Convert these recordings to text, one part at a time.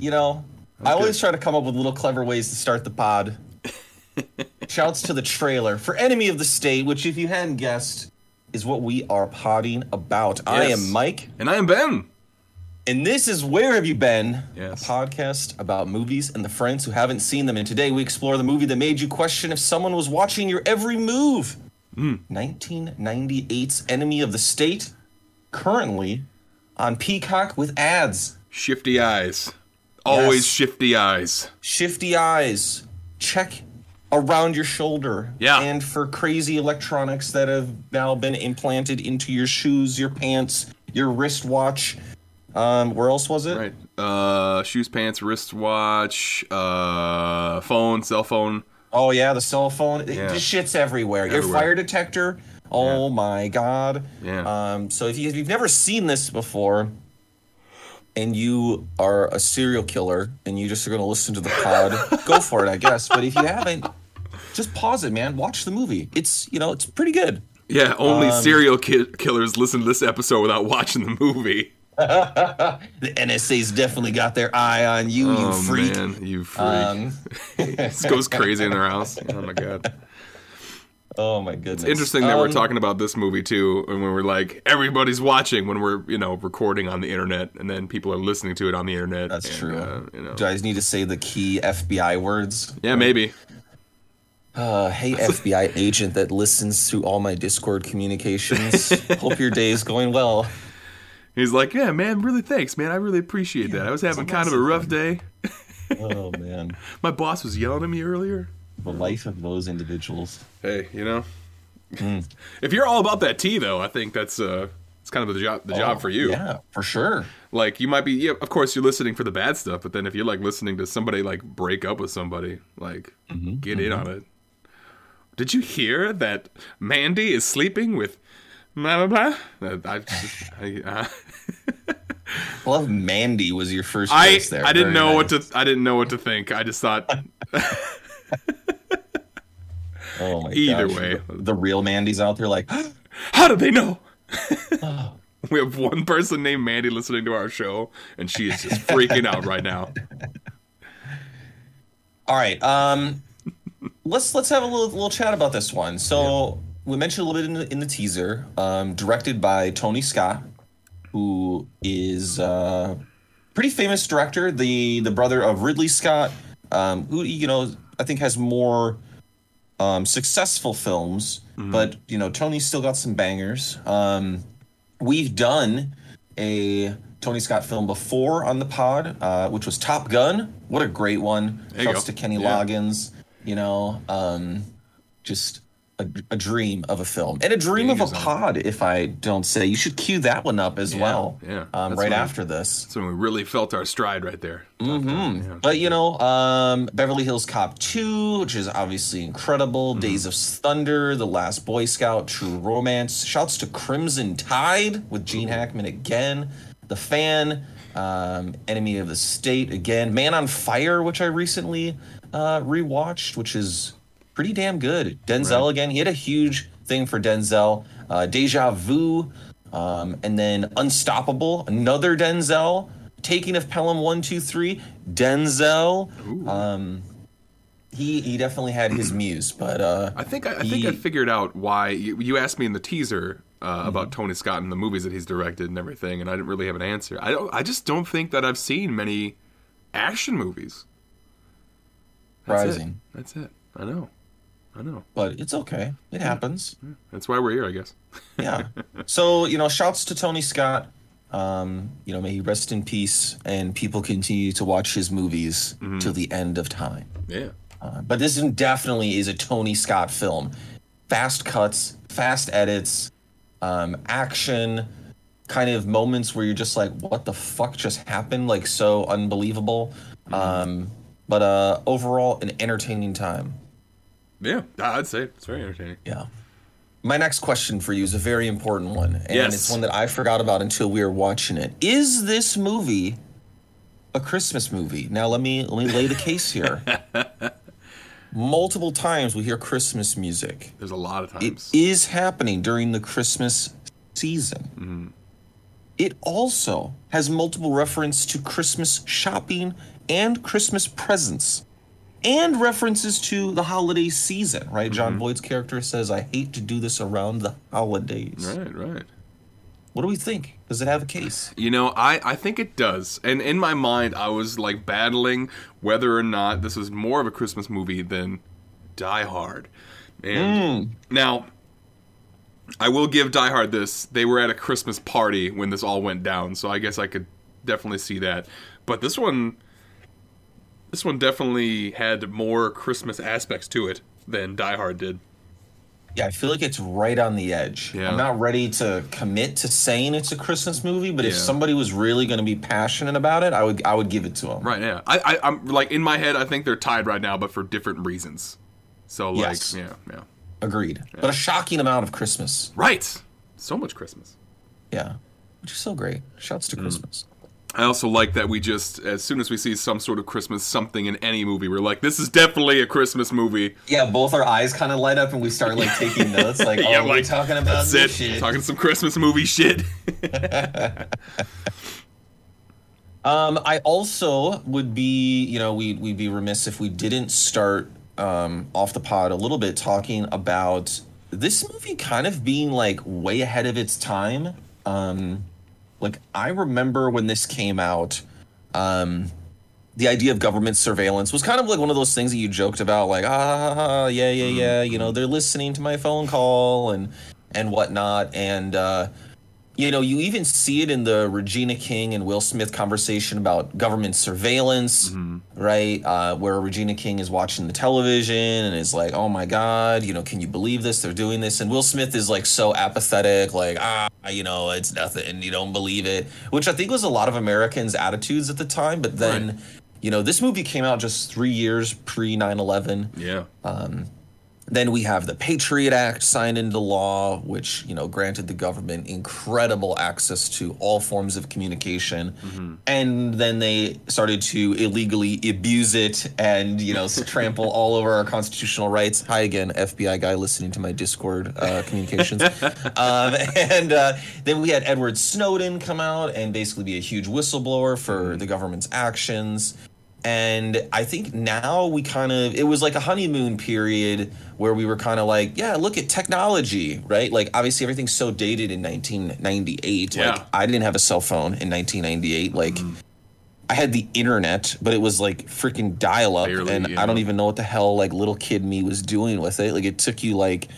you know, I always try to come up with little clever ways to start the pod. Shouts to the trailer for Enemy of the State, which, if you hadn't guessed, is what we are podding about. I am Mike, And I am Ben. and this is Where Have You Been? Yes. A podcast about movies and the friends who haven't seen them. And today we explore the movie that made you question if someone was watching your every move. Hmm. 1998's Enemy of the State, currently on Peacock with ads. Shifty eyes. Always Yes. shifty eyes. Shifty eyes. Check around your shoulder. Yeah. And for crazy electronics that have now been implanted into your shoes, your pants, your wristwatch. Um, where else was it? Right. Uh, shoes, pants, wristwatch, uh, phone, cell phone. Oh yeah, the cell phone. It- Yeah. This shit's everywhere. Your fire detector. Oh my god. Yeah. Um, so if, you, if you've never seen this before, and you are a serial killer, and you just are going to listen to the pod, go for it, I guess. But if you haven't, just pause it, man. Watch the movie. It's you know it's pretty good. Yeah, only Um, serial ki- killers listen to this episode without watching the movie. The NSA's definitely got their eye on you, you oh freak. man, you freak. Um, this goes crazy in their house. Oh my god. Oh my goodness. It's Interesting that we're Um, talking about this movie too, and when we're like everybody's watching when we're you know recording on the internet, and then people are listening to it on the internet. That's and, true. uh, you know. Do I just need to say the key FBI words? Yeah, maybe. Uh, hey, FBI agent that listens to all my Discord communications. Hope your day is going well. He's like, yeah, man, really thanks, man. I really appreciate that. I was having kind of a rough day. Oh man, My boss was yelling at me earlier. The life of those individuals. Hey, you know, Hmm. if you're all about that tea, though, I think that's uh, it's kind of the job the job for you. Oh, Yeah, for sure. Like you might be, yeah, of course, you're listening for the bad stuff, but then if you're like listening to somebody like break up with somebody, like Mm-hmm, get in on it. Did you hear that Mandy is sleeping with blah blah blah? Uh, I, I, uh, I love Mandy was your first I, choice there. I didn't Very know what to I didn't know what to think. I just thought Oh my Either gosh. way. the, real Mandy's out there like, How do they know? we have one person named Mandy listening to our show, and she is just freaking out right now. all right, um, let's let's have a little little chat about this one. So we mentioned a little bit in the, in the teaser, um, directed by Tony Scott, who is uh, pretty famous director, the the brother of Ridley Scott, um, who you know I think has more um, successful films, but you know Tony's still got some bangers. Um, we've done a Tony Scott film before on the pod, uh, which was Top Gun. What a great one! Shouts to Kenny Yeah. Loggins. You know, um, just a, a dream of a film and a dream of a pod. If I don't say, you should cue that one up as well. yeah. um, right after this. So we really felt our stride right there. hmm But you know, um, Beverly Hills Cop 2, which is obviously incredible. Days of Thunder, The Last Boy Scout, True Romance. Shouts to Crimson Tide with Gene Hackman again. The Fan, um, Enemy of the State again. Man on Fire, which I recently uh, rewatched, which is pretty damn good. Denzel Right. again. He had a huge thing for Denzel. Uh, Deja Vu, um, and then Unstoppable, another Denzel. Taking of Pelham one two three, Denzel. Um, he he definitely had his muse, but uh, I think I, I think I figured out why you, you asked me in the teaser uh, Mm-hmm. about Tony Scott and the movies that he's directed and everything, and I didn't really have an answer. I don't. I just don't think that I've seen many action movies. That's it. Rising. That's it. I know. I know. but it's okay. It happens. That's why we're here, I guess. Yeah. so you know, shouts to Tony Scott. Um, you know, may he rest in peace, and people continue to watch his movies till the end of time. Yeah. Uh, but this definitely is a Tony Scott film. Fast cuts, fast edits, um, action, kind of moments where you're just like, what the fuck just happened? Like, so unbelievable. Um, but uh, overall, an entertaining time. Yeah, I'd say it's very entertaining. Yeah. My next question for you is a very important one, and Yes. it's one that I forgot about until we were watching it. Is this movie a Christmas movie? Now let me let me lay the case here. Multiple times we hear Christmas music. There's a lot of It times. is happening during the Christmas season. Mm-hmm. It also has multiple reference to Christmas shopping and Christmas presents. And references to the holiday season, right? Jon Mm-hmm. Voight's character says, I hate to do this around the holidays. right, right. What do we think? Does it have a case? You know, I, I think it does. And in my mind, I was like battling whether or not this was more of a Christmas movie than Die Hard. And now, I will give Die Hard this. They were at a Christmas party when this all went down, so I guess I could definitely see that. But this one, this one definitely had more Christmas aspects to it than Die Hard did. Yeah, I feel like it's right on the edge. Yeah. I'm not ready to commit to saying it's a Christmas movie, but if somebody was really going to be passionate about it, I would I would give it to them. Right? Yeah. I, I I'm like in my head, I think they're tied right now, but for different reasons. So like, Yes. yeah, yeah. Agreed. But a shocking amount of Christmas. Right. So much Christmas. Yeah. Which is so great. Shouts Mm. to Christmas. I also like that we just, as soon as we see some sort of Christmas something in any movie, we're like, this is definitely a Christmas movie. Yeah, both our eyes kind of light up and we start like taking notes. Like, oh, Yeah, we're like, talking about That's this it. shit. Talking some Christmas movie shit. Um, I also would be, you know, we we'd be remiss if we didn't start um, off the pod a little bit talking about this movie kind of being like way ahead of its time. Um, like I remember when this came out, um, the idea of government surveillance was kind of like one of those things that you joked about, like ah, yeah, yeah, yeah, you know, they're listening to my phone call and and whatnot, and uh, you know, you even see it in the Regina King and Will Smith conversation about government surveillance, right? Uh, where Regina King is watching the television and is like, "Oh my God, you know, can you believe this? They're doing this." And Will Smith is like so apathetic, like, "Ah, you know, it's nothing. You don't believe it," which I think was a lot of Americans' attitudes at the time. But then, Right. you know, this movie came out just three years pre 9/11. yeah. Then we have the Patriot Act signed into law, which you know granted the government incredible access to all forms of communication, and then they started to illegally abuse it and you know trample all over our constitutional rights. Hi again, FBI guy listening to my Discord uh, communications. um, and uh, then we had Edward Snowden come out and basically be a huge whistleblower for the government's actions. And I think now we kind of, it was like a honeymoon period where we were kind of like, yeah, look at technology, right? Like, obviously, everything's so dated in 1998. Yeah. Like, I didn't have a cell phone in 1998. Like, mm. I had the internet, but it was like freaking dial up. And yeah. I don't even know what the hell, like, little kid me was doing with it. Like, it took you, like,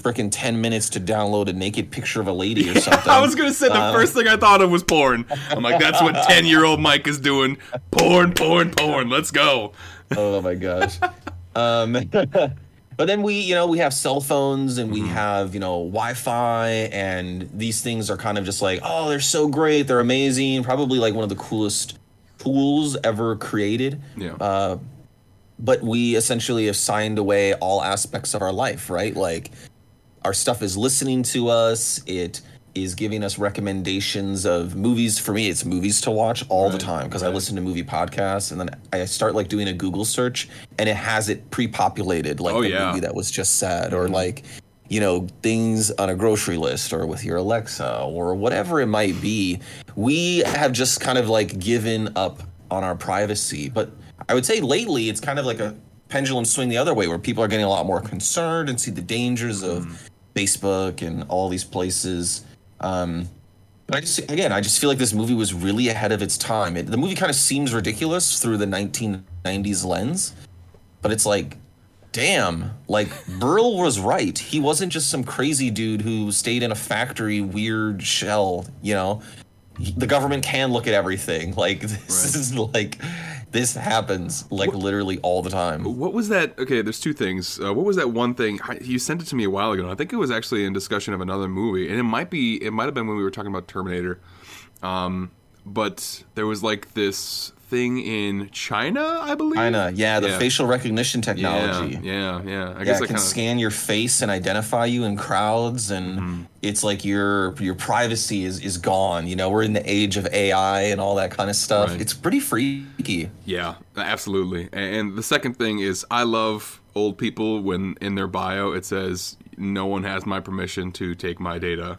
freaking 10 minutes to download a naked picture of a lady or something. I was gonna say the Uh, first thing I thought of was porn. I'm like, that's what ten year old Mike is doing. Porn, porn, porn. Let's go. oh my gosh. Um, but then we, you know, we have cell phones and we Mm-hmm. have, you know, Wi-Fi, and these things are kind of just like, oh, they're so great, they're amazing, probably like one of the coolest tools ever created. Yeah. Uh, but we essentially have signed away all aspects of our life, right? Like our stuff is listening to us. It is giving us recommendations of movies. For me, it's movies to watch all the time because I listen to movie podcasts and then I start like doing a Google search and it has it pre-populated like Oh, the yeah. Mm-hmm. movie that was just said or like you know things on a grocery list or with your Alexa or whatever it might be. We have just kind of like given up on our privacy, but I would say lately it's kind of like a pendulum swing the other way where people are getting a lot more concerned and see the dangers of Mm-hmm. Facebook and all these places. Um, but I just again, I just feel like this movie was really ahead of its time. It, the movie kind of seems ridiculous through the 1990s lens, but it's like, damn, like Brill was right. He wasn't just some crazy dude who stayed in a factory weird shell. You know, the government can look at everything. Like this Right. is like this happens like literally all the time. What was that? Okay, there's two things. Uh, what was that one thing? I- You sent it to me a while ago. and I think it was actually in discussion of another movie, and it might be. It might have been when we were talking about Terminator. Um, but there was like this thing in China, I believe. China, yeah, the Yeah. facial recognition technology. yeah, yeah. I Yeah, guess it I can kind of. scan your face and identify you in crowds, and Mm-hmm. it's like your your privacy is is gone. You know, we're in the age of AI and all that kind of stuff. Right. It's pretty freaky. Yeah, absolutely. And the second thing is, I love old people when in their bio it says, "No one has my permission to take my data."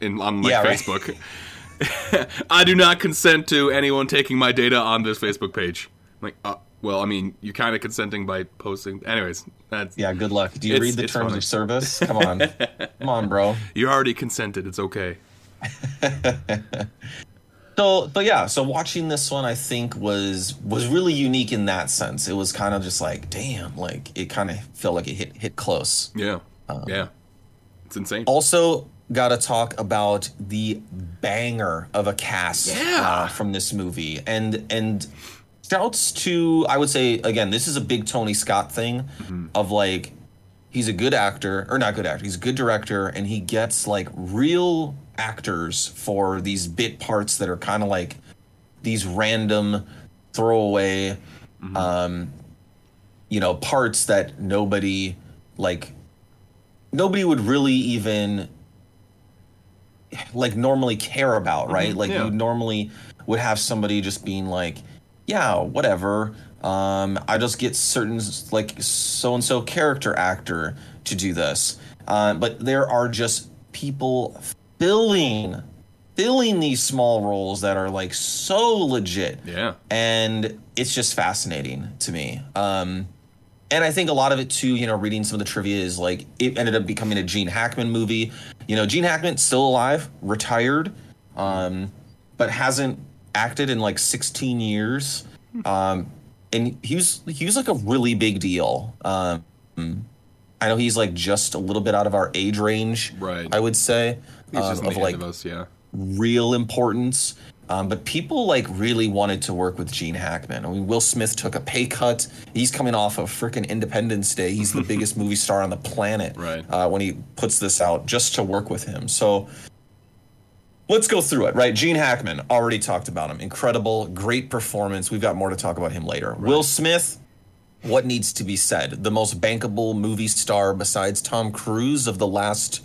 In on like Yeah, right. I do not consent to anyone taking my data on this Facebook page. I'm like, uh, well, I mean, you're kind of consenting by posting. Anyways, that's Yeah, good luck. Do you read the terms funny. of service? Come on, come on, bro. you already consented. It's okay. So, but yeah, so watching this one, I think was was really unique in that sense. It was kind of just like, damn, like it kind of felt like it hit hit close. Yeah, Um, yeah, it's insane. Also, got to talk about the banger of a cast Yeah. uh, from this movie, and and shouts to I would say again, this is a big Tony Scott thing of like he's a good actor or not good actor, he's a good director, and he gets like real actors for these bit parts that are kind of like these random throwaway um you know parts that nobody like nobody would really even like normally care about right? Like yeah. you normally would have somebody just being like yeah whatever. Um i just get certain like so and so character actor to do this. Uh, but there are just people filling filling these small roles that are like so legit. Yeah, and it's just fascinating to me. Um, and I think a lot of it too, you know, reading some of the trivia is like it ended up becoming a Gene Hackman movie. You know, Gene Hackman still alive, retired, um, but hasn't acted in like 16 years. Um, and he was he was like a really big deal. Um, I know he's like just a little bit out of our age range, Right. I would say, he's um, just of the like of us. Yeah, real importance. Um, but people like really wanted to work with Gene Hackman. I mean, Will Smith took a pay cut. He's coming off of freaking Independence Day. He's the biggest movie star on the planet. Right. Uh, when he puts this out, just to work with him. So let's go through it. Right. Gene Hackman already talked about him. Incredible, great performance. We've got more to talk about him later. Will Smith. What needs to be said? The most bankable movie star besides Tom Cruise of the last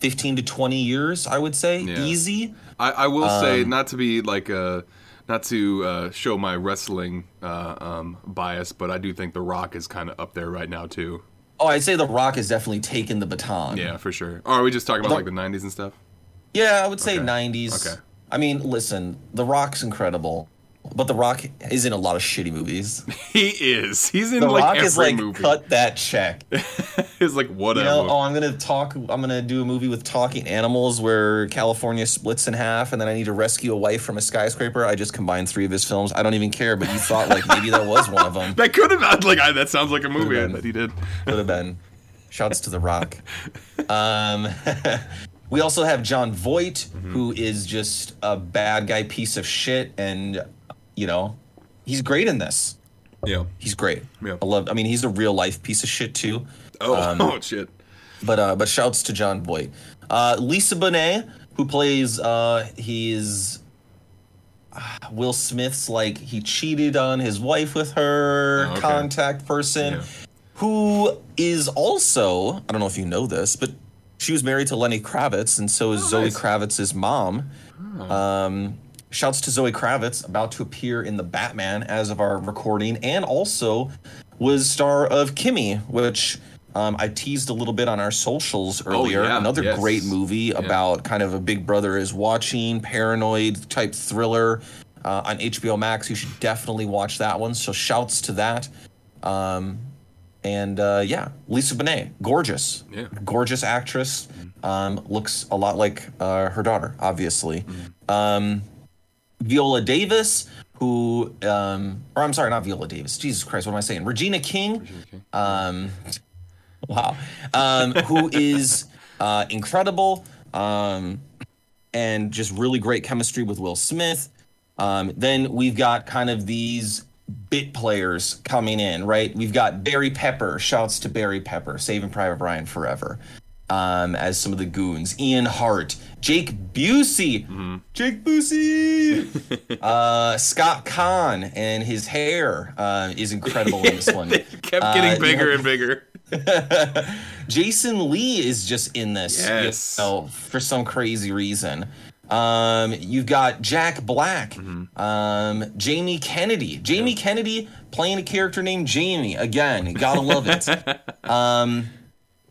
15 to 20 years, I would say. Yeah. Easy. I, I will say Um, not to be like uh not to uh, show my wrestling uh, um, bias, but I do think The Rock is kind of up there right now too. Oh, I'd say The Rock has definitely taken the baton. Yeah, for sure. Or are we just talking about The- like the '90s and stuff? Yeah, I would say Okay. 90s. Okay. I mean, listen, The Rock's incredible, but The Rock is in a lot of shitty movies. He is. He's in The like Rock every is like, movie. cut that check. He's like You whatever. know, oh, I'm gonna talk. I'm gonna do a movie with talking animals where California splits in half, and then I need to rescue a wife from a skyscraper. I just combined three of his films. I don't even care, but you thought like maybe that was one of them. that could have been like I, that sounds like a movie that he did. Could have been. Shouts to The Rock. Um, we also have Jon Voight, Mm-hmm. who is just a bad guy piece of shit, and you know, he's great in this. Yeah. He's great. Yeah. I love. I mean, he's a real life piece of shit too. Oh, Um, oh shit. But uh, but shouts to Jon Voight. Uh, Lisa Bonet, who plays uh, he's uh, Will Smith's like he cheated on his wife with her Oh, okay. contact person, Yeah. who is also I don't know if you know this, but she was married to Lenny Kravitz, and so is Oh, Zoe nice. Kravitz's mom. Um, shouts to Zoe Kravitz, about to appear in the Batman as of our recording, and also was star of Kimi, which um, I teased a little bit on our socials earlier. Oh, yeah, Another yes. great movie about kind of a Big Brother is watching, paranoid type thriller uh, on HBO Max. You should definitely watch that one. So shouts to that. Um, and uh, yeah, Lisa Bonet, gorgeous, Yeah. gorgeous actress. Um, looks a lot like uh, her daughter, obviously. Um, Viola Davis, who, um, or I'm sorry, not Viola Davis. Jesus Christ, what am I saying? Regina King. Um, wow. Um, who is uh, incredible um, and just really great chemistry with Will Smith. Um, then we've got kind of these bit players coming in, right? We've got Barry Pepper. Shouts to Barry Pepper, Saving Private Ryan forever. um, as some of the goons. Ian Hart, Jake Busey, Mm-hmm. Jake Busey, uh, Scott Caan, and his hair uh, is incredible in this one. Kept Uh, getting you bigger know- and bigger. Jason Lee is just in this, you Yes. know, for some crazy reason. Um, you've got Jack Black, Mm-hmm. um, Jamie Kennedy. Jamie Kennedy playing a character named Jamie. Again, gotta love it. um,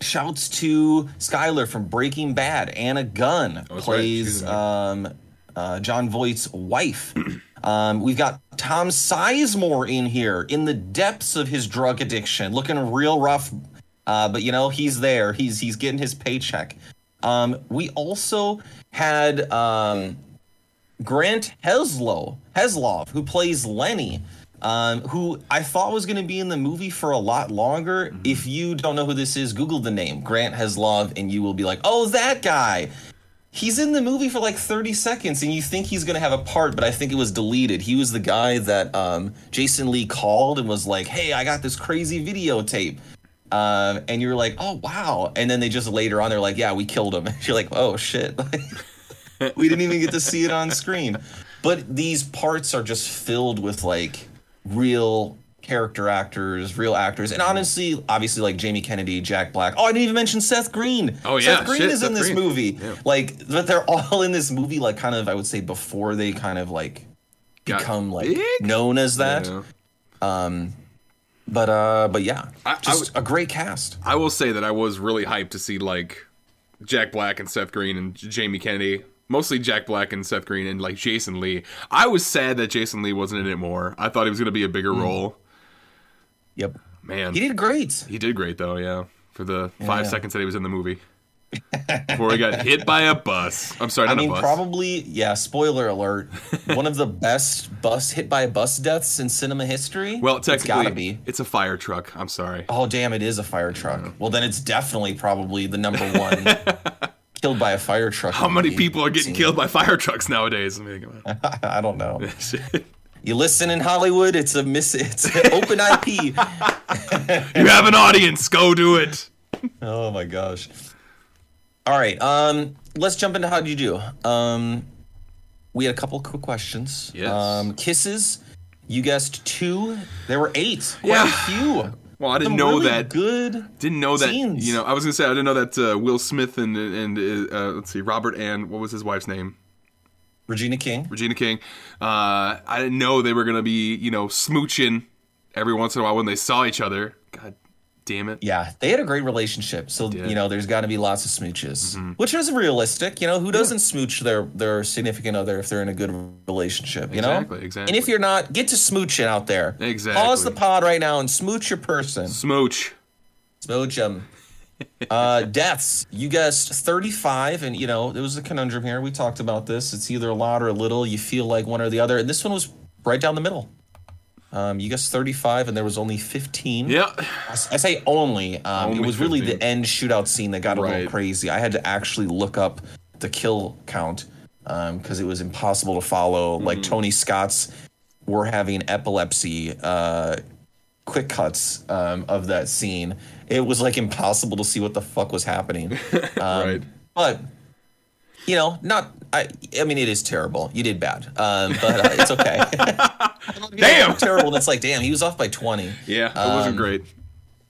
shouts to Skylar from Breaking Bad. Anna Gunn Oh, right. plays there. um, uh, Jon Voight's wife. Um, we've got Tom Sizemore in here in the depths of his drug addiction, looking real rough. Uh, but you know he's there. He's he's getting his paycheck. Um, we also had um, Grant Heslow, Heslov, who plays Lenny, um, who I thought was going to be in the movie for a lot longer. If you don't know who this is, Google the name Grant Heslov, and you will be like, "Oh, that guy." He's in the movie for like 30 seconds, and you think he's going to have a part, but I think it was deleted. He was the guy that um, Jason Lee called and was like, "Hey, I got this crazy videotape." Um, and you're like, oh wow. And then they just later on they're like, yeah, we killed him. you're like, oh shit. we didn't even get to see it on screen. But these parts are just filled with like real character actors, real actors, and honestly, obviously like Jamie Kennedy, Jack Black. Oh, I didn't even mention Seth Green. Oh, yeah, Seth Green shit, is in this Green. movie. Yeah. Like, but they're all in this movie. Like, kind of, I would say before they kind of like Got become like big? known as that. Yeah. But uh, but yeah, I- I just a great cast. I will say that I was really hyped to see like Jack Black and Seth Green and Jamie Kennedy. Mostly Jack Black and Seth Green and like Jason Lee. I was sad that Jason Lee wasn't in it more. I thought he was going to be a bigger Mm. role. Yep, Man, he did great. He did great though, yeah. For the five Yeah. seconds that he was in the movie. Before he got hit by a bus. I'm sorry, I not mean, a bus. probably, yeah, spoiler alert. one of the best bus hit by a bus deaths in cinema history. well, it's technically, gotta be. it's a fire truck. I'm sorry. Oh, damn, it is a fire truck. Well, then it's definitely probably the number one killed by a fire truck. How many people are getting killed by fire trucks nowadays? I mean. I don't know. You listen in Hollywood, it's a miss. It's an open IP. you have an audience. Go do it. Oh my gosh. All right. Um, let's jump into how did you do? Um, we had a couple quick questions. Yes. Um, kisses. You guessed two. There were eight. Quite Yeah. a few. Well, I didn't know really that. Good. Didn't know that. scenes. You know, I was gonna say I didn't know that uh, Will Smith and and uh, let's see, Robert and what was his wife's name? Regina King. Regina King. Uh, I didn't know they were gonna be you know smooching every once in a while when they saw each other. God damn it. Yeah, they had a great relationship. So you know, there's got to be lots of smooches, which is realistic. You know, who doesn't smooch their their significant other if they're in a good relationship? You Exactly, know, exactly. And if you're not, get to smooching out there. Exactly. Pause the pod right now and smooch your person. Smooch. Smooch them. uh, deaths. You guessed 35, and you know it was a conundrum here. We talked about this. It's either a lot or a little. You feel like one or the other, and this one was right down the middle. Um, you guessed 35, and there was only 15. Yeah. I say only. Um, it Only was really the end shootout scene that got a Right. little crazy. I had to actually look up the kill count because it was impossible to follow. Mm-hmm. Like Tony Scott's, we're having epilepsy. Uh, quick cuts um, of that scene. It was like impossible to see what the fuck was happening. Um, right. But you know, not. I. I mean, it is terrible. You did bad, um, but uh, it's okay. Damn! terrible. That's like, damn, he was off by twenty. Yeah. It wasn't Um, great.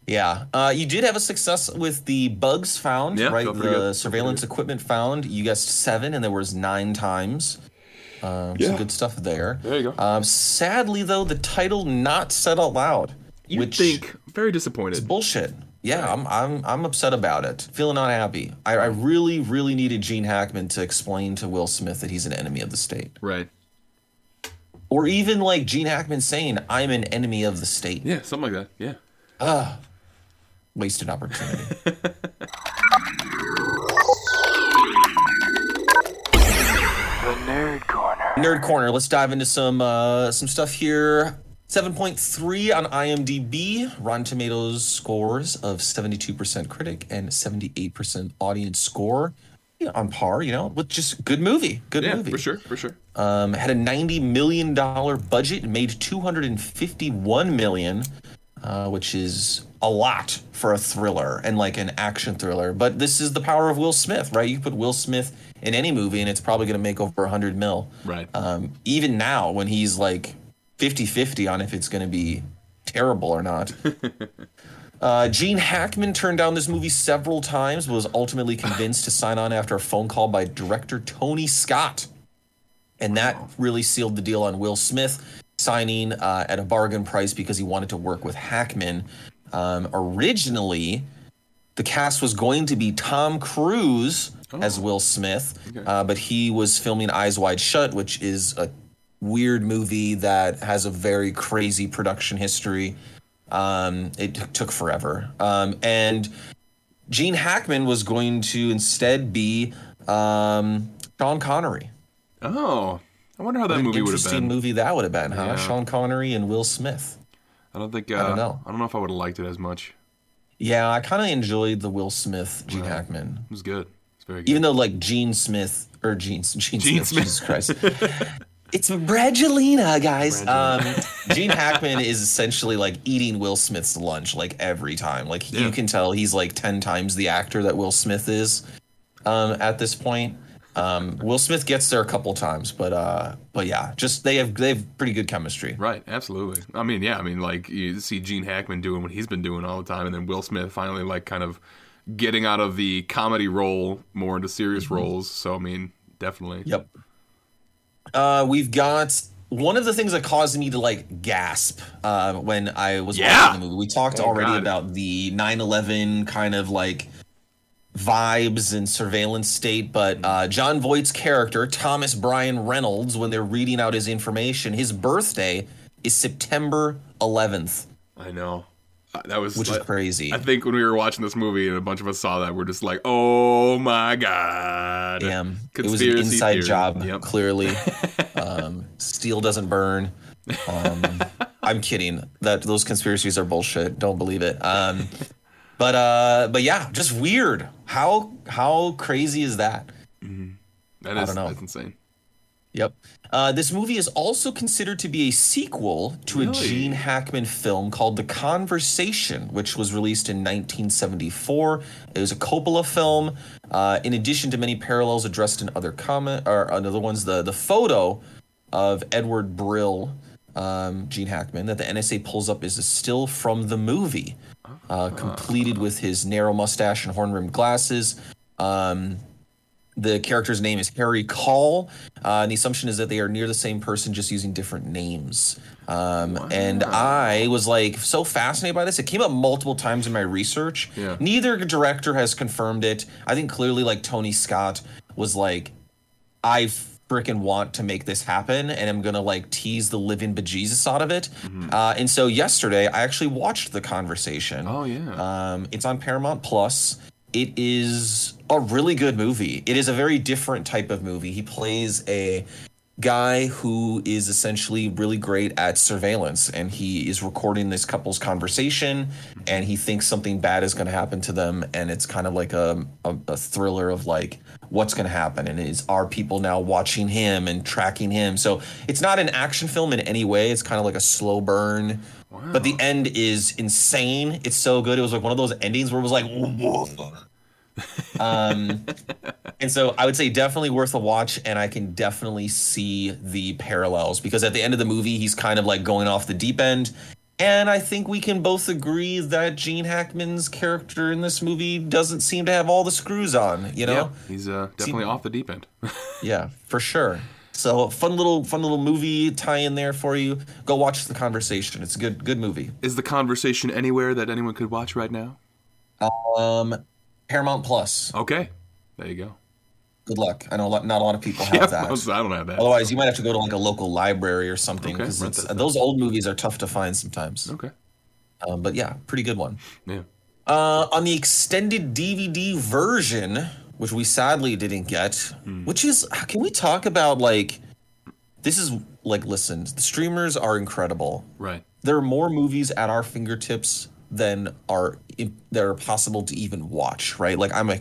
Yeah, uh, you did have a success with the bugs found, Yeah, right? The good. Surveillance equipment found. You guessed seven, and there was nine times. Um, Yeah. Some good stuff there. There you go. Um, sadly, though, the title not said out loud, You which think very disappointed. It's bullshit. Yeah, I'm I'm I'm upset about it. Feeling unhappy. I, I really really needed Gene Hackman to explain to Will Smith that he's an enemy of the state, Right. or even like Gene Hackman saying, "I'm an enemy of the state." Yeah. Something like that. Yeah. Uh. Wasted opportunity. The Nerd Corner. Nerd Corner. Let's dive into some uh, some stuff here. 7.3 on IMDb. Rotten Tomatoes scores of 72% critic and 78% audience score. Yeah, on par, you know, with just good movie. Good Yeah. movie. For sure. For sure. Um, had a 90 million dollar budget, made 251 million, uh, which is a lot for a thriller and like an action thriller. But this is the power of Will Smith, right? You put Will Smith in any movie and it's probably going to make over 100 mil. Right. Um, even now, when he's like 50 50 on if it's going to be terrible or not. Uh, Gene Hackman turned down this movie several times, but was ultimately convinced to sign on after a phone call by director Tony Scott. And that really sealed the deal on Will Smith signing uh, at a bargain price because he wanted to work with Hackman. Um, originally, the cast was going to be Tom Cruise as Will Smith, uh, but he was filming Eyes Wide Shut, which is a weird movie that has a very crazy production history. Um, it t- took forever. Um, and Gene Hackman was going to instead be um, Sean Connery. Oh, I wonder how that movie would have been. interesting movie that would have been, huh? Yeah. Sean Connery and Will Smith. I don't think. Uh, don't know. I don't know if I would have liked it as much. Yeah, I kind of enjoyed the Will Smith Gene Hackman, It was good. It's very good. even though like Gene Smith or Gene Gene, Gene Smith, Jesus Christ. It's Brangelina, guys. Um, Gene Hackman is essentially like eating Will Smith's lunch like every time. Like Yeah. you can tell he's like ten times the actor that Will Smith is um, at this point. Um, Will Smith gets there a couple times, but uh, but yeah, just they have they have pretty good chemistry. Right, absolutely. I mean, yeah, I mean, like you see Gene Hackman doing what he's been doing all the time, and then Will Smith finally like kind of getting out of the comedy role more into serious roles. So I mean, definitely. Mm-hmm. Yep. Uh, we've got one of the things that caused me to like gasp uh, when I was Yeah. watching the movie. We talked Oh, already God. about the 9/11 kind of like vibes and surveillance state, but uh, Jon Voight's character Thomas Brian Reynolds, when they're reading out his information, his birthday is September 11th, I know. Uh, That was which is crazy. I think when we were watching this movie and a bunch of us saw that, we're just like, "Oh my god!" Damn, it was an inside theory. job. Yep. Clearly, um, steel doesn't burn. Um, I'm kidding. That those conspiracies are bullshit. Don't believe it. Um, but uh, but yeah, just weird. How how crazy is that? That I don't know. that's insane. Yep. Uh, this movie is also considered to be a sequel to a Gene Hackman film called The Conversation, which was released in 1974. It was a Coppola film. Uh, in addition to many parallels addressed in other comment or other ones, the the photo of Edward Brill, um, Gene Hackman, that the NSA pulls up is a still from the movie, uh, completed with his narrow mustache and horn rimmed glasses. Um, the character's name is Harry Caul, uh, and the assumption is that they are near the same person, just using different names. Um, And I was like so fascinated by this. It came up multiple times in my research. Yeah. Neither director has confirmed it. I think clearly, like Tony Scott was like, I freaking want to make this happen, and I'm gonna like tease the living bejesus out of it. Uh, and so yesterday, I actually watched the conversation. Oh yeah. Um, it's on Paramount Plus. It is a really good movie. It is a very different type of movie. He plays a guy who is essentially really great at surveillance and he is recording this couple's conversation and he thinks something bad is going to happen to them and it's kind of like a, a, a thriller of like what's going to happen and is are people now watching him and tracking him so it's not an action film in any way it's kind of like a slow burn but the end is insane. It's so good. It was like one of those endings where it was like, um, and so I would say definitely worth a watch. And I can definitely see the parallels because at the end of the movie, he's kind of like going off the deep end. And I think we can both agree that Gene Hackman's character in this movie doesn't seem to have all the screws on. You know? yeah, he's uh, definitely off the deep end. Yeah, for sure. So fun little fun little movie tie in there for you. Go watch the conversation. It's a good good movie. is the conversation anywhere that anyone could watch right now? Um, Paramount Plus. Okay, there you go. Good luck. I know a lot, not a lot of people have Yeah, that. I don't have that. Otherwise, you might have to go to like a local library or something because that. those old movies are tough to find sometimes. Okay, Um, but yeah, pretty good one. yeah. Uh, on the extended DVD version, which we sadly didn't get, Hmm. which is, can we talk about like, this is like, listen, the streamers are incredible. Right. There are more movies at our fingertips than are that are possible to even watch. Right? Like I'm a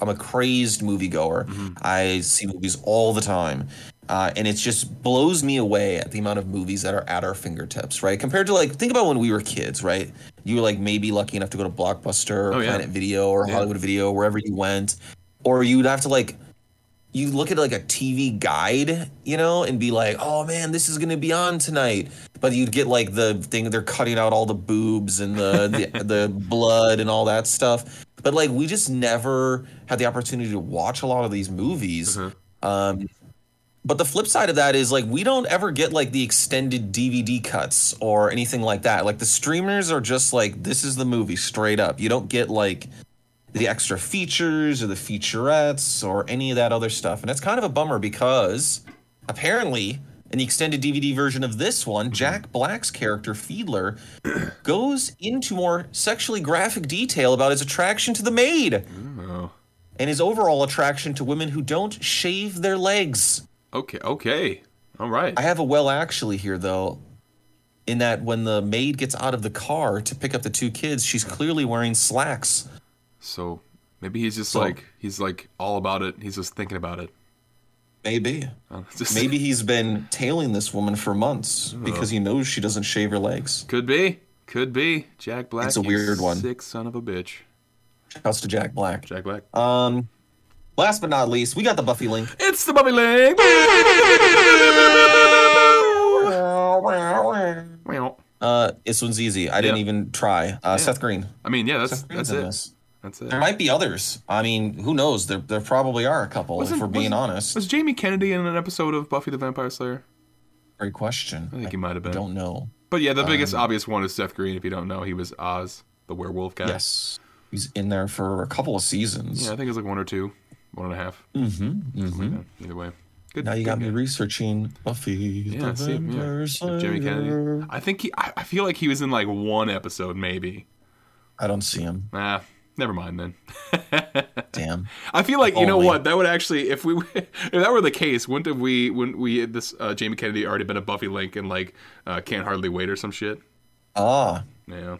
I'm a crazed moviegoer. I see movies all the time. Uh, and it just blows me away at the amount of movies that are at our fingertips, right? Compared to like, think about when we were kids, right? You were like maybe lucky enough to go to Blockbuster or Oh, yeah. Planet Video or Yeah. Hollywood Video, wherever you went, or you'd have to like, you look at like a TV guide, you know, and be like, oh man, this is gonna be on tonight. But you'd get like the thing they're cutting out all the boobs and the the, the blood and all that stuff. But like we just never had the opportunity to watch a lot of these movies. Um, but the flip side of that is like we don't ever get like the extended DVD cuts or anything like that. Like the streamers are just like this is the movie straight up. You don't get like the extra features or the featurettes or any of that other stuff. And it's kind of a bummer because apparently in the extended DVD version of this one, Jack Black's character Fiedler goes into more sexually graphic detail about his attraction to the maid Oh. and his overall attraction to women who don't shave their legs. Okay. Okay. All right. I have a well actually here though, in that when the maid gets out of the car to pick up the two kids, she's clearly wearing slacks. So maybe he's just So- like he's like all about it. He's just thinking about it. Maybe. Uh, just- Maybe he's been tailing this woman for months because he knows she doesn't shave her legs. could be. Could be. Jack Black. It's a weird one. Sick son of a bitch. Shouts to Jack Black. Jack Black. Um, last but not least, we got the Buffy link. it's the Leg. Well, Uh, this one's easy. I didn't even try. Uh, Seth Green. I mean, yeah, that's Seth that's it. this. That's it. There might be others. I mean, who knows? There, there probably are a couple. Wasn't- if we're being wasn't- honest, Was Jamie Kennedy in an episode of Buffy the Vampire Slayer? great question. I think he might have been. Don't know. But yeah, the biggest Um, obvious one is Seth Green. If you don't know, he was Oz, the werewolf guy. Yes, he's in there for a couple of seasons. Yeah, I think it's like one or two, one and a half. Mm-hmm. mm-hmm. Yeah, either way. Good. Now you good got me researching Buffy. Yeah, the see, yeah. Vampire Jamie Kennedy. I think he. I, I feel like he was in like one episode, maybe. I don't see him. Ah, never mind then. Damn. I feel like you know Only. what that would actually, if we, if that were the case, wouldn't have we, wouldn't we this uh, Jamie Kennedy already been a Buffy link and like uh, can't hardly wait or some shit? Ah, Yeah,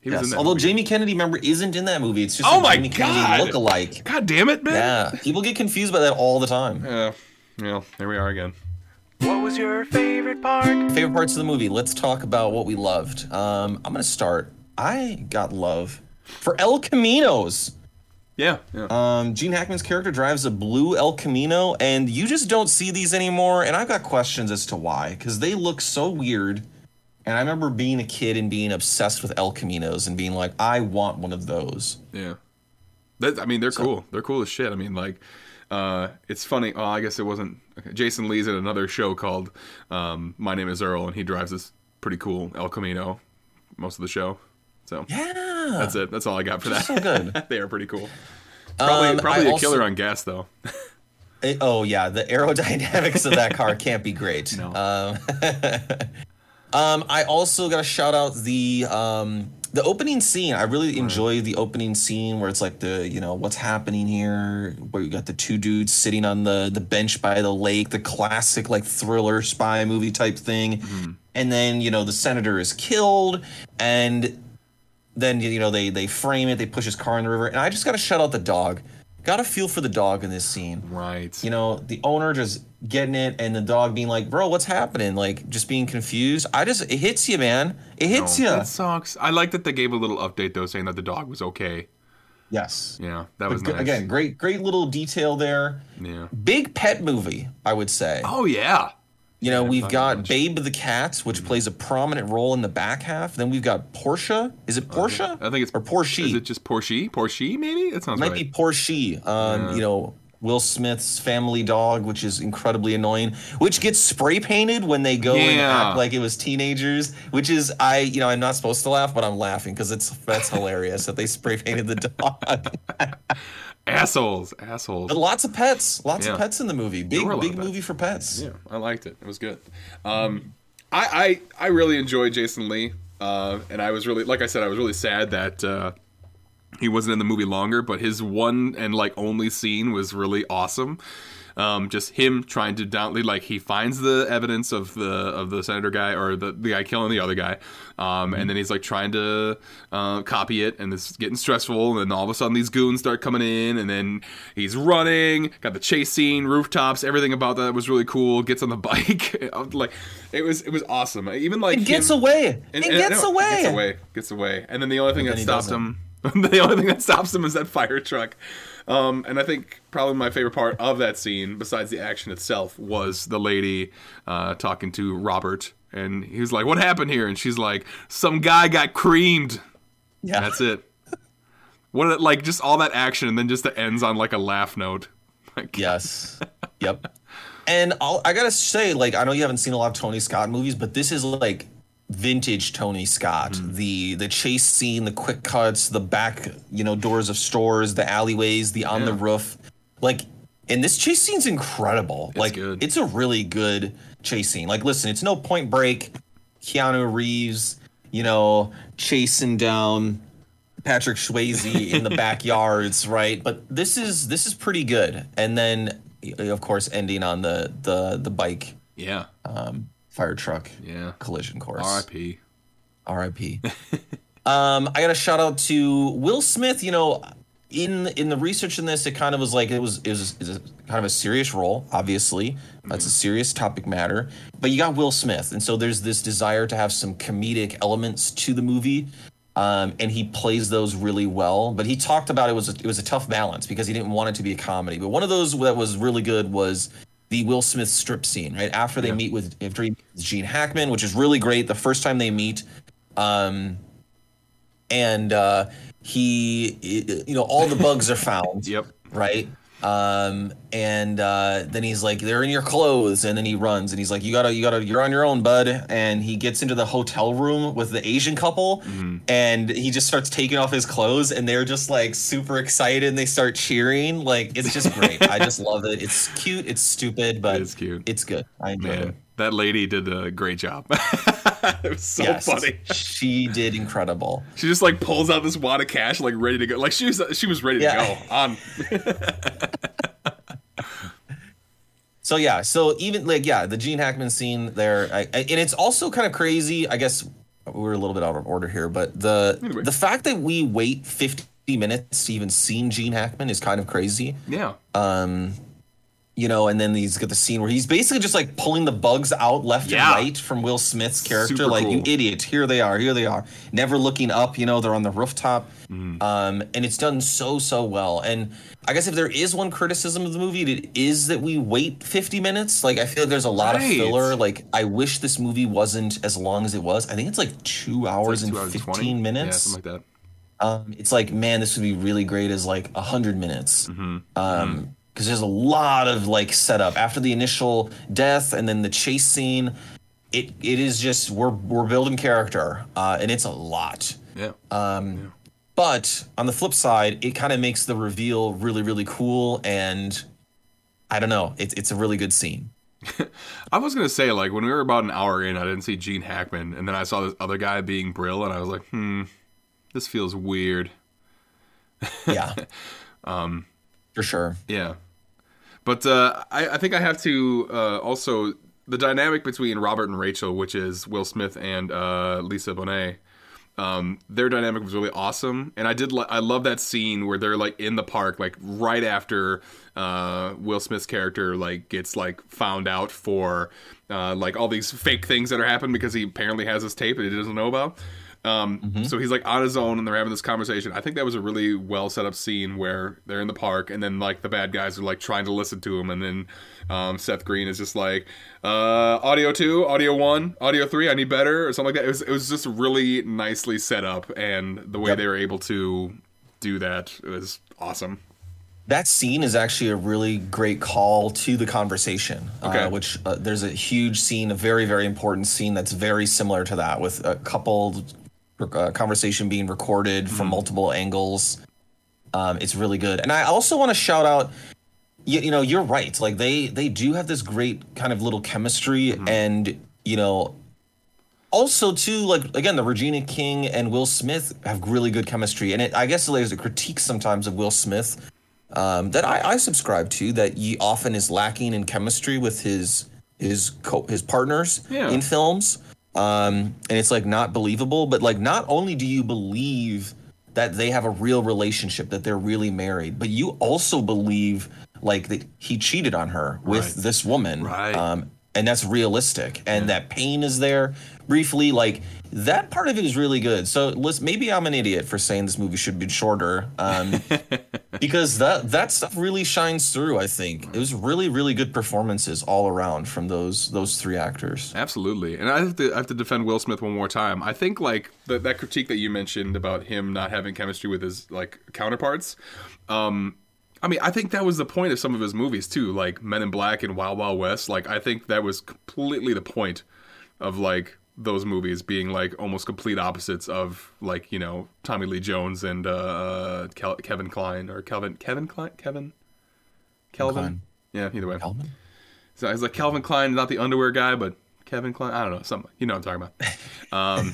he was yes. in that. Although movie. Jamie Kennedy, remember, isn't in that movie. It's just Oh a my Jamie God. Kennedy look-alike. God damn it, man. Yeah, people get confused by that all the time. Yeah. Yeah. There we are again. What was your favorite part? Favorite parts of the movie. Let's talk about what we loved. Um, I'm gonna start. I got love for El Caminos. Yeah. Yeah. Um, Gene Hackman's character drives a blue El Camino, and you just don't see these anymore. And I've got questions as to why, because they look so weird. And I remember being a kid and being obsessed with El Caminos and being like, I want one of those. Yeah. That, I mean, they're cool. They're cool as shit. I mean, like, uh, it's funny. Oh, I guess it wasn't. Okay. Jason Lee's in another show called um, My Name Is Earl, and he drives this pretty cool El Camino most of the show. So Yeah, that's it. That's all I got for that. so good. they are pretty cool. Probably, Um, probably I a also- killer on gas though. Eh, oh yeah, the aerodynamics of that car can't be great. No. Um, um, I also got to shout out the um, the opening scene. I really enjoy the opening scene where it's like the you know what's happening here, where you got the two dudes sitting on the the bench by the lake, the classic like thriller spy movie type thing, and then you know the senator is killed and then you know they they frame it they push his car in the river and i just gotta shut out the dog gotta feel for the dog in this scene Right. you know the owner just getting it and the dog being like bro what's happening like just being confused i just it hits you man it hits No, you That sucks. I like that they gave a little update though, saying that the dog was okay. yes Yeah, that was G- nice. again great great little detail there Yeah. big pet movie i would say Oh yeah. You know we've got bunch. babe the cat which plays a prominent role in the back half then we've got portia is it portia I think it's or Porsche? Is it just Porsche? Porsche maybe? That sounds might right. be Porsche. Um, Yeah. You know, Will Smith's family dog, which is incredibly annoying, which gets spray painted when they go and act like it was teenagers. Which is, I, you know, I'm not supposed to laugh, but I'm laughing because it's that's hilarious that they spray painted the dog. assholes, assholes. but lots of pets, lots Yeah. of pets in the movie. Big, were a lot big pets. movie for pets. Yeah, I liked it. It was good. Um, I, I I really enjoyed Jason Lee, uh, and I was really like I said, I was really sad that uh, he wasn't in the movie longer, but his one and like only scene was really awesome. Um, just him trying to down like he finds the evidence of the of the senator guy or the, the guy killing the other guy, um, and then he's like trying to uh, copy it, and it's getting stressful. And then all of a sudden these goons start coming in, and then he's running. Got the chase scene, rooftops, everything about that was really cool. Gets on the bike, like it was it was awesome. Even like It gets him- away. and- it and- gets no, away. Gets away. Gets away. And then the only thing that stops him, the only thing that stops him is that fire truck. Um, and I think probably my favorite part of that scene, besides the action itself, was the lady uh, talking to Robert, and he was like, "What happened here?" And she's like, "Some guy got creamed." Yeah. And that's it. What like just all that action, and then just it ends on like a laugh note. Like, Yes. yep. And I'll, I gotta say, like, I know you haven't seen a lot of Tony Scott movies, but this is like vintage Tony Scott. Mm-hmm. The the chase scene, the quick cuts, the back, you know, doors of stores, the alleyways, the on the roof. Like, and this chase scene's incredible. like, good. it's a really good chase scene. Like, listen, it's no Point Break, Keanu Reeves, you know, chasing down Patrick Swayze in the backyards, right? But this is this is pretty good. And then, of course, ending on the the the bike yeah, um, fire truck yeah. collision course. R.I.P. R.I.P. um, I got a shout out to Will Smith. You know, in in the research in this, it kind of was like it was it was, it was kind of a serious role. Obviously, that's a serious topic matter. But you got Will Smith, and so there's this desire to have some comedic elements to the movie. Um, and he plays those really well. But he talked about it was a, it was a tough balance because he didn't want it to be a comedy. But one of those that was really good was the Will Smith strip scene right after they meet with after he meets Gene Hackman, which is really great. The first time they meet, um, and uh, he, you know, all the bugs are found. Yep. Right. Um, and uh, then he's like, "They're in your clothes," and then he runs, and he's like, "You gotta, you gotta, you're on your own, bud." And he gets into the hotel room with the Asian couple, and he just starts taking off his clothes, and they're just like super excited, and they start cheering. Like it's just great. I just love it. It's cute. It's stupid, but It is cute. It's good. I enjoyed Man, it. That lady did a great job. it was so yes, funny. she did incredible. She just like pulls out this wad of cash, like ready to go. Like she was, she was ready Yeah. to go. On So yeah, so even like yeah, the Gene Hackman scene there, I, I, and it's also kind of crazy. I guess we're a little bit out of order here, but the Anyway. the fact that we wait fifty minutes to even see Gene Hackman is kind of crazy. yeah, Um, you know, and then he's got the scene where he's basically just like pulling the bugs out left Yeah. and right from Will Smith's character. Super like, you idiot, here they are, here they are. Never looking up, you know, they're on the rooftop. Mm-hmm. Um, and it's done so, so well. And I guess if there is one criticism of the movie, it is that we wait 50 minutes. Like, I feel like there's a lot Right. of filler. Like, I wish this movie wasn't as long as it was. I think it's like two hours Like and two hours 15 20? minutes Yeah, something like that. um, it's like man this would be really great as like 100 minutes Mm-hmm. um because there's a lot of like setup. After the initial death and then the chase scene it it is just we're we're building character uh and it's a lot. Yeah, um but on the flip side it kind of makes the reveal really really cool and i don't know it's it's a really good scene. I was gonna say like when we were about an hour in, I didn't see Gene Hackman, and then I saw this other guy being Brill, and I was like, hmm, this feels weird. yeah. Um for sure. Yeah, but uh, I, I think I have to uh, also the dynamic between Robert and Rachel, which is Will Smith and uh, Lisa Bonet. Um, their dynamic was really awesome, and I did. Li- I love that scene where they're like in the park, like right after uh, Will Smith's character like gets like found out for uh, like all these fake things that are happening because he apparently has this tape that he doesn't know about. Um, So he's like on his own, and they're having this conversation. I think that was a really well set up scene where they're in the park, and then like the bad guys are like trying to listen to him, and then um, Seth Green is just like, uh, "Audio two, audio one, audio three. I need better," or something like that. It was it was just really nicely set up, and the way Yep. they were able to do that was awesome. that scene is actually a really great call to the conversation Okay. uh, which uh, there's a huge scene a very very important scene that's very similar to that with a couple uh, conversation being recorded from multiple angles. Um, it's really good. And i also want to shout out you, you know you're right. Like they they do have this great kind of little chemistry and you know also too like again the regina king and will smith have really good chemistry. And it, i guess there's a critique sometimes of will smith um, that I, I subscribe to that he often is lacking in chemistry with his his co- his partners Yeah. in films um, and it's like not believable but like not only do you believe that they have a real relationship that they're really married but you also believe like that he cheated on her with Right. this woman. Right. um, and that's realistic and that pain is there. Briefly like that part of it is really good. So listen maybe i'm an idiot for saying this movie should be shorter. Um, because that that stuff really shines through i think it was really really good performances all around from those those three actors Absolutely, and I have to I have to defend Will Smith one more time. I think like the, that critique that you mentioned about him not having chemistry with his like counterparts. Um, I mean, I think that was the point of some of his movies too, like Men in Black and Wild Wild West. Like, I think that was completely the point of like those movies being like almost complete opposites of like you know Tommy Lee Jones and uh, Kel- Kevin Kline or Kelvin Kevin Kline Kevin Kelvin. Klein. Yeah, either way. Calvin? So it's like Calvin Klein, not the underwear guy, but Kevin Kline. I don't know, something. You know what I'm talking about. Um,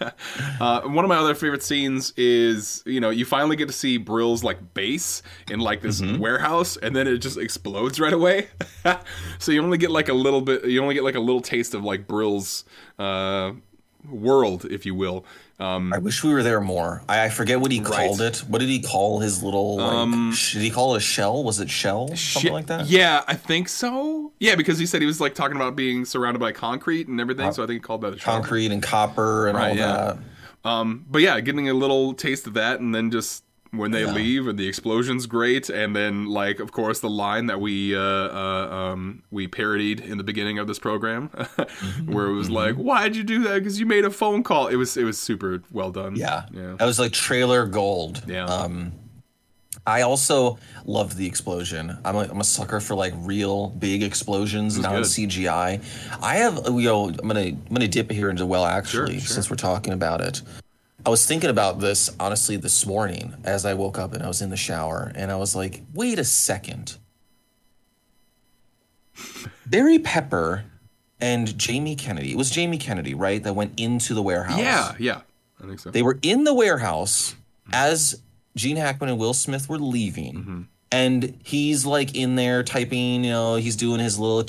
uh, one of my other favorite scenes is you know you finally get to see Brill's like base in like this warehouse, and then it just explodes right away. so you only get like a little bit. You only get like a little taste of like Brill's uh, world, if you will. Um, i wish we were there more i, I forget what he called it what did he call his little like sh- did he call it a shell was it shell something Shit. like that Yeah, I think so. Yeah, because he said he was like talking about being surrounded by concrete and everything, so I think he called that a shell. concrete and copper and Right, all yeah. that Um, but yeah, getting a little taste of that, and then just when they Yeah. leave, and the explosion's great, and then like of course the line that we uh, uh, um, we parodied in the beginning of this program, Mm-hmm. where it was like, "Why'd you do that? Because you made a phone call." It was it was super well done. Yeah. yeah, That was like trailer gold. Yeah. Um, I also loved the explosion. I'm a, I'm a sucker for like real big explosions, not. CGI. I have, you know, I'm gonna I'm gonna dip here into well actually sure. since we're talking about it. I was thinking about this honestly this morning as I woke up and I was in the shower and I was like, wait a second. Barry Pepper and Jamie Kennedy. It was Jamie Kennedy, right? That went into the warehouse. yeah, yeah. I think so. They were in the warehouse as Gene Hackman and Will Smith were leaving. Mm-hmm. And he's like in there typing, you know, he's doing his little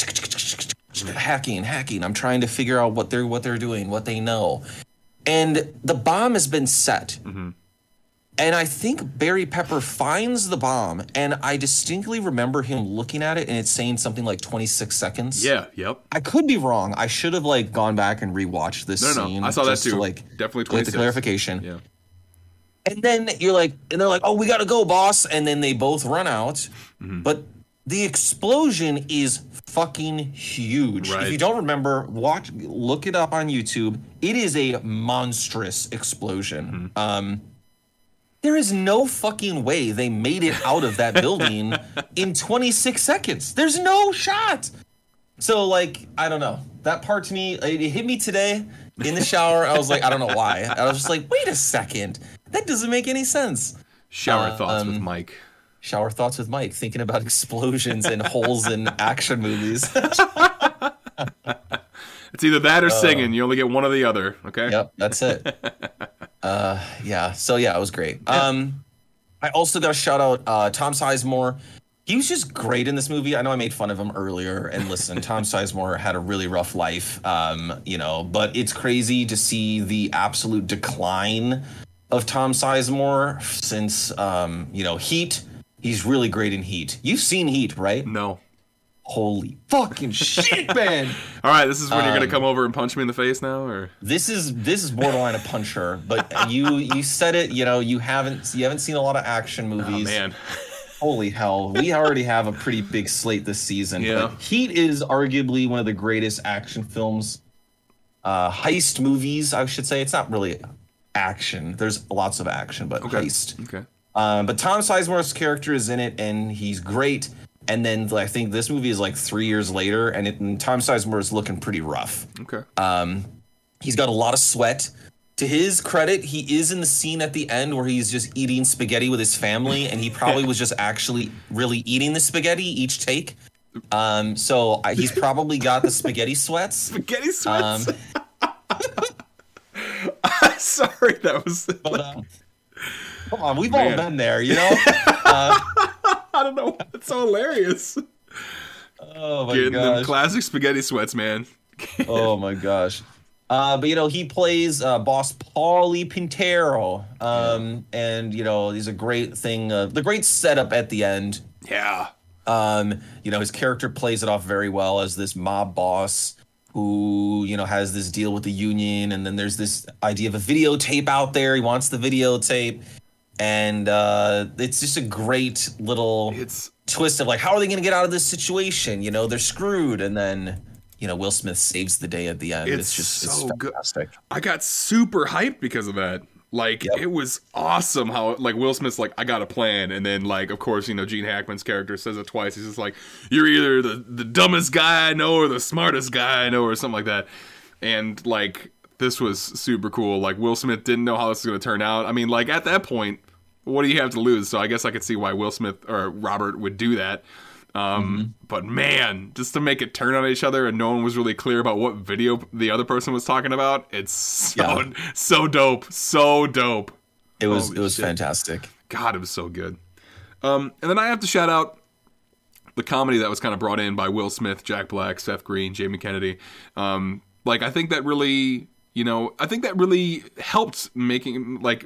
hacking, hacking. I'm trying to figure out what they're what they're doing, what they know. And the bomb has been set. And I think Barry Pepper finds the bomb, and I distinctly remember him looking at it, and it's saying something like 26 seconds. yeah, yep. I could be wrong. I should have like gone back and rewatched this No, no, scene. I saw that just to, too. like Definitely 26. get the clarification. Yeah, And then you're like, and they're like, oh, we gotta go, boss. And then they both run out. Mm-hmm. But the explosion is fucking huge. Right. If you don't remember, watch, look it up on YouTube. It is a monstrous explosion. Mm-hmm. Um, there is no fucking way they made it out of that building in 26 seconds. There's no shot. So like, I don't know. That part to me, it hit me today in the shower. I was like, I don't know why. I was just like, wait a second. That doesn't make any sense. shower Uh, thoughts with um, Mike. Shower thoughts with Mike, thinking about explosions and holes in action movies. It's either that or singing. You only get one or the other. Okay. uh, yep, that's it. Uh, yeah. So yeah, it was great. Um, I also got to shout out uh, Tom Sizemore. He was just great in this movie. I know I made fun of him earlier, and listen, Tom Sizemore had a really rough life, um, you know. But it's crazy to see the absolute decline of Tom Sizemore since, um, you know, Heat. He's really great in Heat. You've seen Heat, right? No. Holy fucking shit, man! All right. This is when you're Um, gonna come over and punch me in the face now, or This is this is borderline a puncher, but you you said it. You know you haven't you haven't seen a lot of action movies. oh man. Holy hell, we already have a pretty big slate this season. Yeah. But Heat is arguably one of the greatest action films, uh, heist movies. I should say it's not really action. There's lots of action, but Okay. heist. Okay. Um, but Tom Sizemore's character is in it, and he's great. And then I think this movie is like three years later, and, it, and Tom Sizemore is looking pretty rough. Okay. Uh, He's got a lot of sweat. To his credit, he is in the scene at the end where he's just eating spaghetti with his family, and he probably was just actually really eating the spaghetti each take. Um, so I, he's probably got the spaghetti sweats. Spaghetti sweats. Um, sorry, that was. But uh, come on, we've all been there, you know. Uh, I don't know. It's so hilarious. oh my Getting them classic spaghetti sweats, man. oh my gosh. Uh, but you know he plays uh, boss Paulie Pintero, um, and you know he's a great thing. Uh, the great setup at the end. Yeah. Um, you know his character plays it off very well as this mob boss who you know has this deal with the union, and then there's this idea of a videotape out there. He wants the videotape, and uh, it's just a great little It's twist of like how are they going to get out of this situation you know they're screwed and then you know will smith saves the day at the end It's it's, just so it's good. I got super hyped because of that. Like Yep. it was awesome how like Will Smith's like I got a plan and then like of course you know Gene Hackman's character says it twice. He's just like you're either the the dumbest guy I know or the smartest guy I know or something like that. And like this was super cool. Like Will Smith didn't know how this was going to turn out. I mean like at that point what do you have to lose? So I guess I could see why Will Smith or Robert would do that. Um, But man, just to make it turn on each other and no one was really clear about what video the other person was talking about, it's so Yeah. so dope, so dope. it was Holy it was shit. fantastic God, it was so good. Um, and then I have to shout out the comedy that was kind of brought in by Will Smith, Jack Black, Seth Green, Jamie Kennedy. Um, like I think that really, you know, I think that really helped making like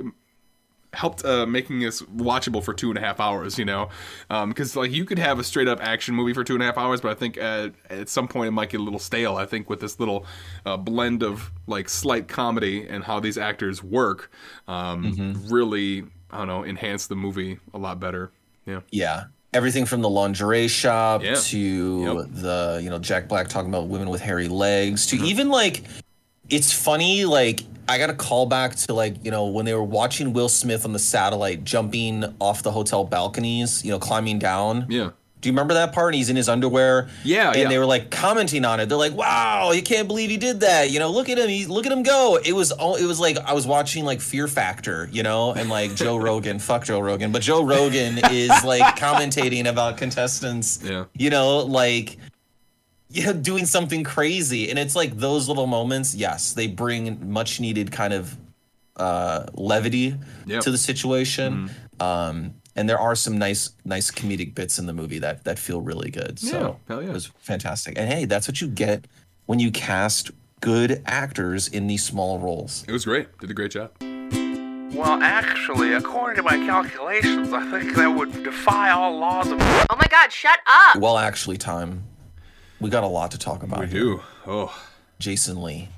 helped uh, making this watchable for two and a half hours. You know, because like you could have a straight up action movie for two and a half hours, but I think at, at some point it might get a little stale. I think with this little uh, blend of like slight comedy and how these actors work, um, really I don't know enhance the movie a lot better. Yeah. yeah everything from the lingerie shop Yeah. to Yep. the you know jack black talking about women with hairy legs Mm-hmm. to even like it's funny like i got a call back to like you know when they were watching will smith on the satellite jumping off the hotel balconies you know climbing down Yeah. Do you remember that part? And he's in his underwear. Yeah, and yeah. they were like commenting on it. They're like, "Wow, you can't believe he did that." You know, look at him. He look at him go. It was all. It was like I was watching like Fear Factor. You know, and like Joe Rogan. Fuck Joe Rogan, but Joe Rogan is like commentating about contestants. Yeah. You know, like you know, doing something crazy, and it's like those little moments. Yes, they bring much needed kind of uh levity Yep. to the situation. Um, and there are some nice, nice comedic bits in the movie that that feel really good. So Yeah, hell yeah. it was fantastic. And hey, that's what you get when you cast good actors in these small roles. It was great. Did a great job. Well, actually, according to my calculations, I think that would defy all laws of. Oh my god, shut up! Well, actually, time we got a lot to talk about. We do. Oh. Jason Lee.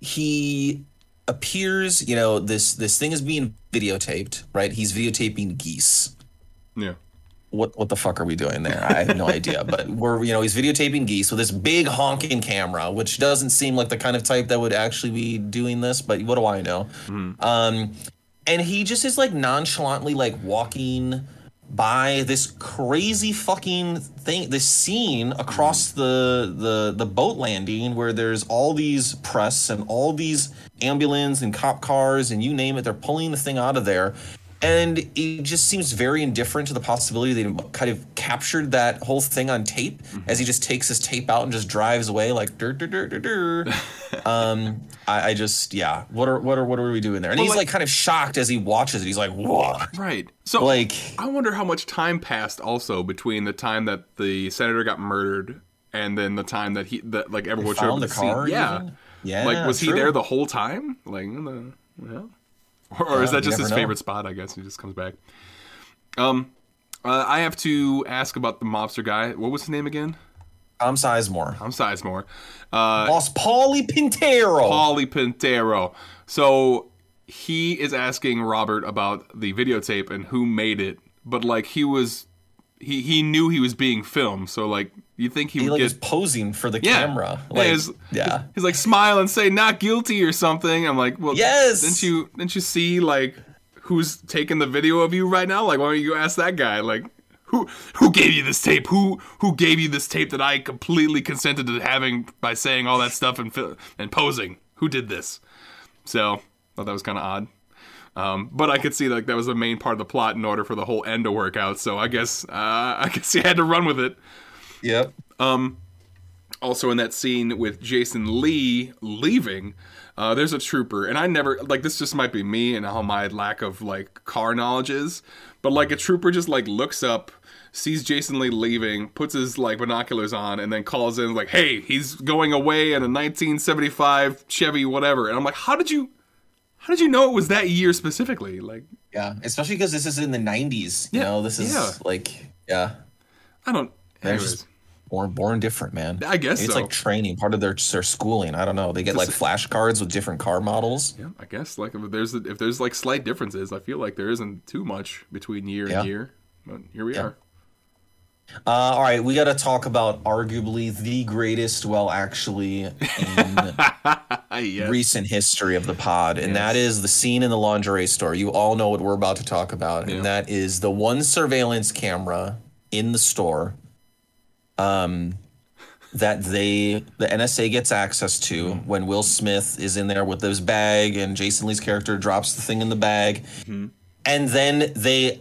He appears, you know, this this thing is being videotaped, right? He's videotaping geese. Yeah. what what the fuck are we doing there? I have no idea. But we're you know he's videotaping geese with this big honking camera, which doesn't seem like the kind of type that would actually be doing this. But what do I know? Um, and he just is like nonchalantly like walking by this crazy fucking thing, this scene across mm-hmm. the the the boat landing where there's all these press and all these ambulance and cop cars and you name it. They're pulling the thing out of there. And he just seems very indifferent to the possibility they kind of captured that whole thing on tape as he just takes his tape out and just drives away like dur dur dur dur dur. um, I, I just yeah. What are what are what are we doing there? And Well, he's like- like kind of shocked as he watches it. He's like, what? Right. So Like I wonder how much time passed also between the time that the senator got murdered and then the time that he that like everyone showed found up the car. Yeah. even? yeah. like was he true. there the whole time? Like the yeah. Or, is that just his know. favorite spot? I guess he just comes back. Um, uh, I have to ask about the mobster guy. What was his name again? Tom Sizemore, I'm Sizemore. Uh, boss Paulie Pintero. Paulie Pintero. So he is asking Robert about the videotape and who made it, but like he was, he he knew he was being filmed. So like you think he he like get is posing for the Yeah. camera. Yeah, Like, yeah. He's like smile and say not guilty or something. I'm like, well, Yes! Didn't you didn't you see like who's taking the video of you right now? Like, why don't you ask that guy? Like, who who gave you this tape? Who who gave you this tape that I completely consented to having by saying all that stuff and and posing? Who did this? So thought that was kind of odd. Um, but I could see like that was the main part of the plot in order for the whole end to work out. So I guess uh, I guess you had to run with it. Yep. also in that scene with Jason Lee leaving, uh, there's a trooper, and I never like this. Just might be me and how my lack of like car knowledge is, but like a trooper just like looks up, sees Jason Lee leaving, puts his like binoculars on, and then calls in like, "Hey, he's going away in a 1975 Chevy, whatever." And I'm like, "How did you?" How did you know it was that year specifically? Like, Yeah, especially because this is in the '90s. You Yeah, know, this is yeah. like, yeah, I don't. They're just born born different, man. I guess it's so. like training, part of their their schooling. I don't know. They get like flashcards with different car models. yeah, I guess like if there's if there's like slight differences, I feel like there isn't too much between year Yeah. and year. But here we Yeah. are. Uh, all right, we got to talk about arguably the greatest, well, actually, in yes. recent history of the pod, and that is the scene in the lingerie store. You all know what we're about to talk about, Yeah. and that is the one surveillance camera in the store, um, that they the NSA gets access to when Will Smith is in there with his bag, and Jason Lee's character drops the thing in the bag, and then they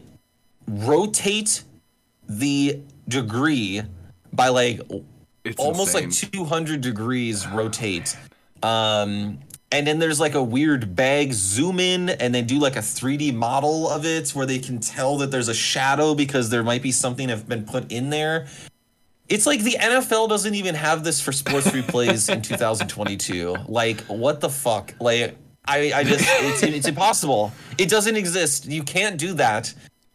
rotate the degree by like It's almost insane. like 200 degrees rotate. Um, and then there's like a weird bag zoom in and they do like a 3D model of it where they can tell that there's a shadow because there might be something have been put in there. It's like the NFL doesn't even have this for sports replays in 2022. Like, what the fuck? Like, I, I just, it's, it's impossible. It doesn't exist. You can't do that.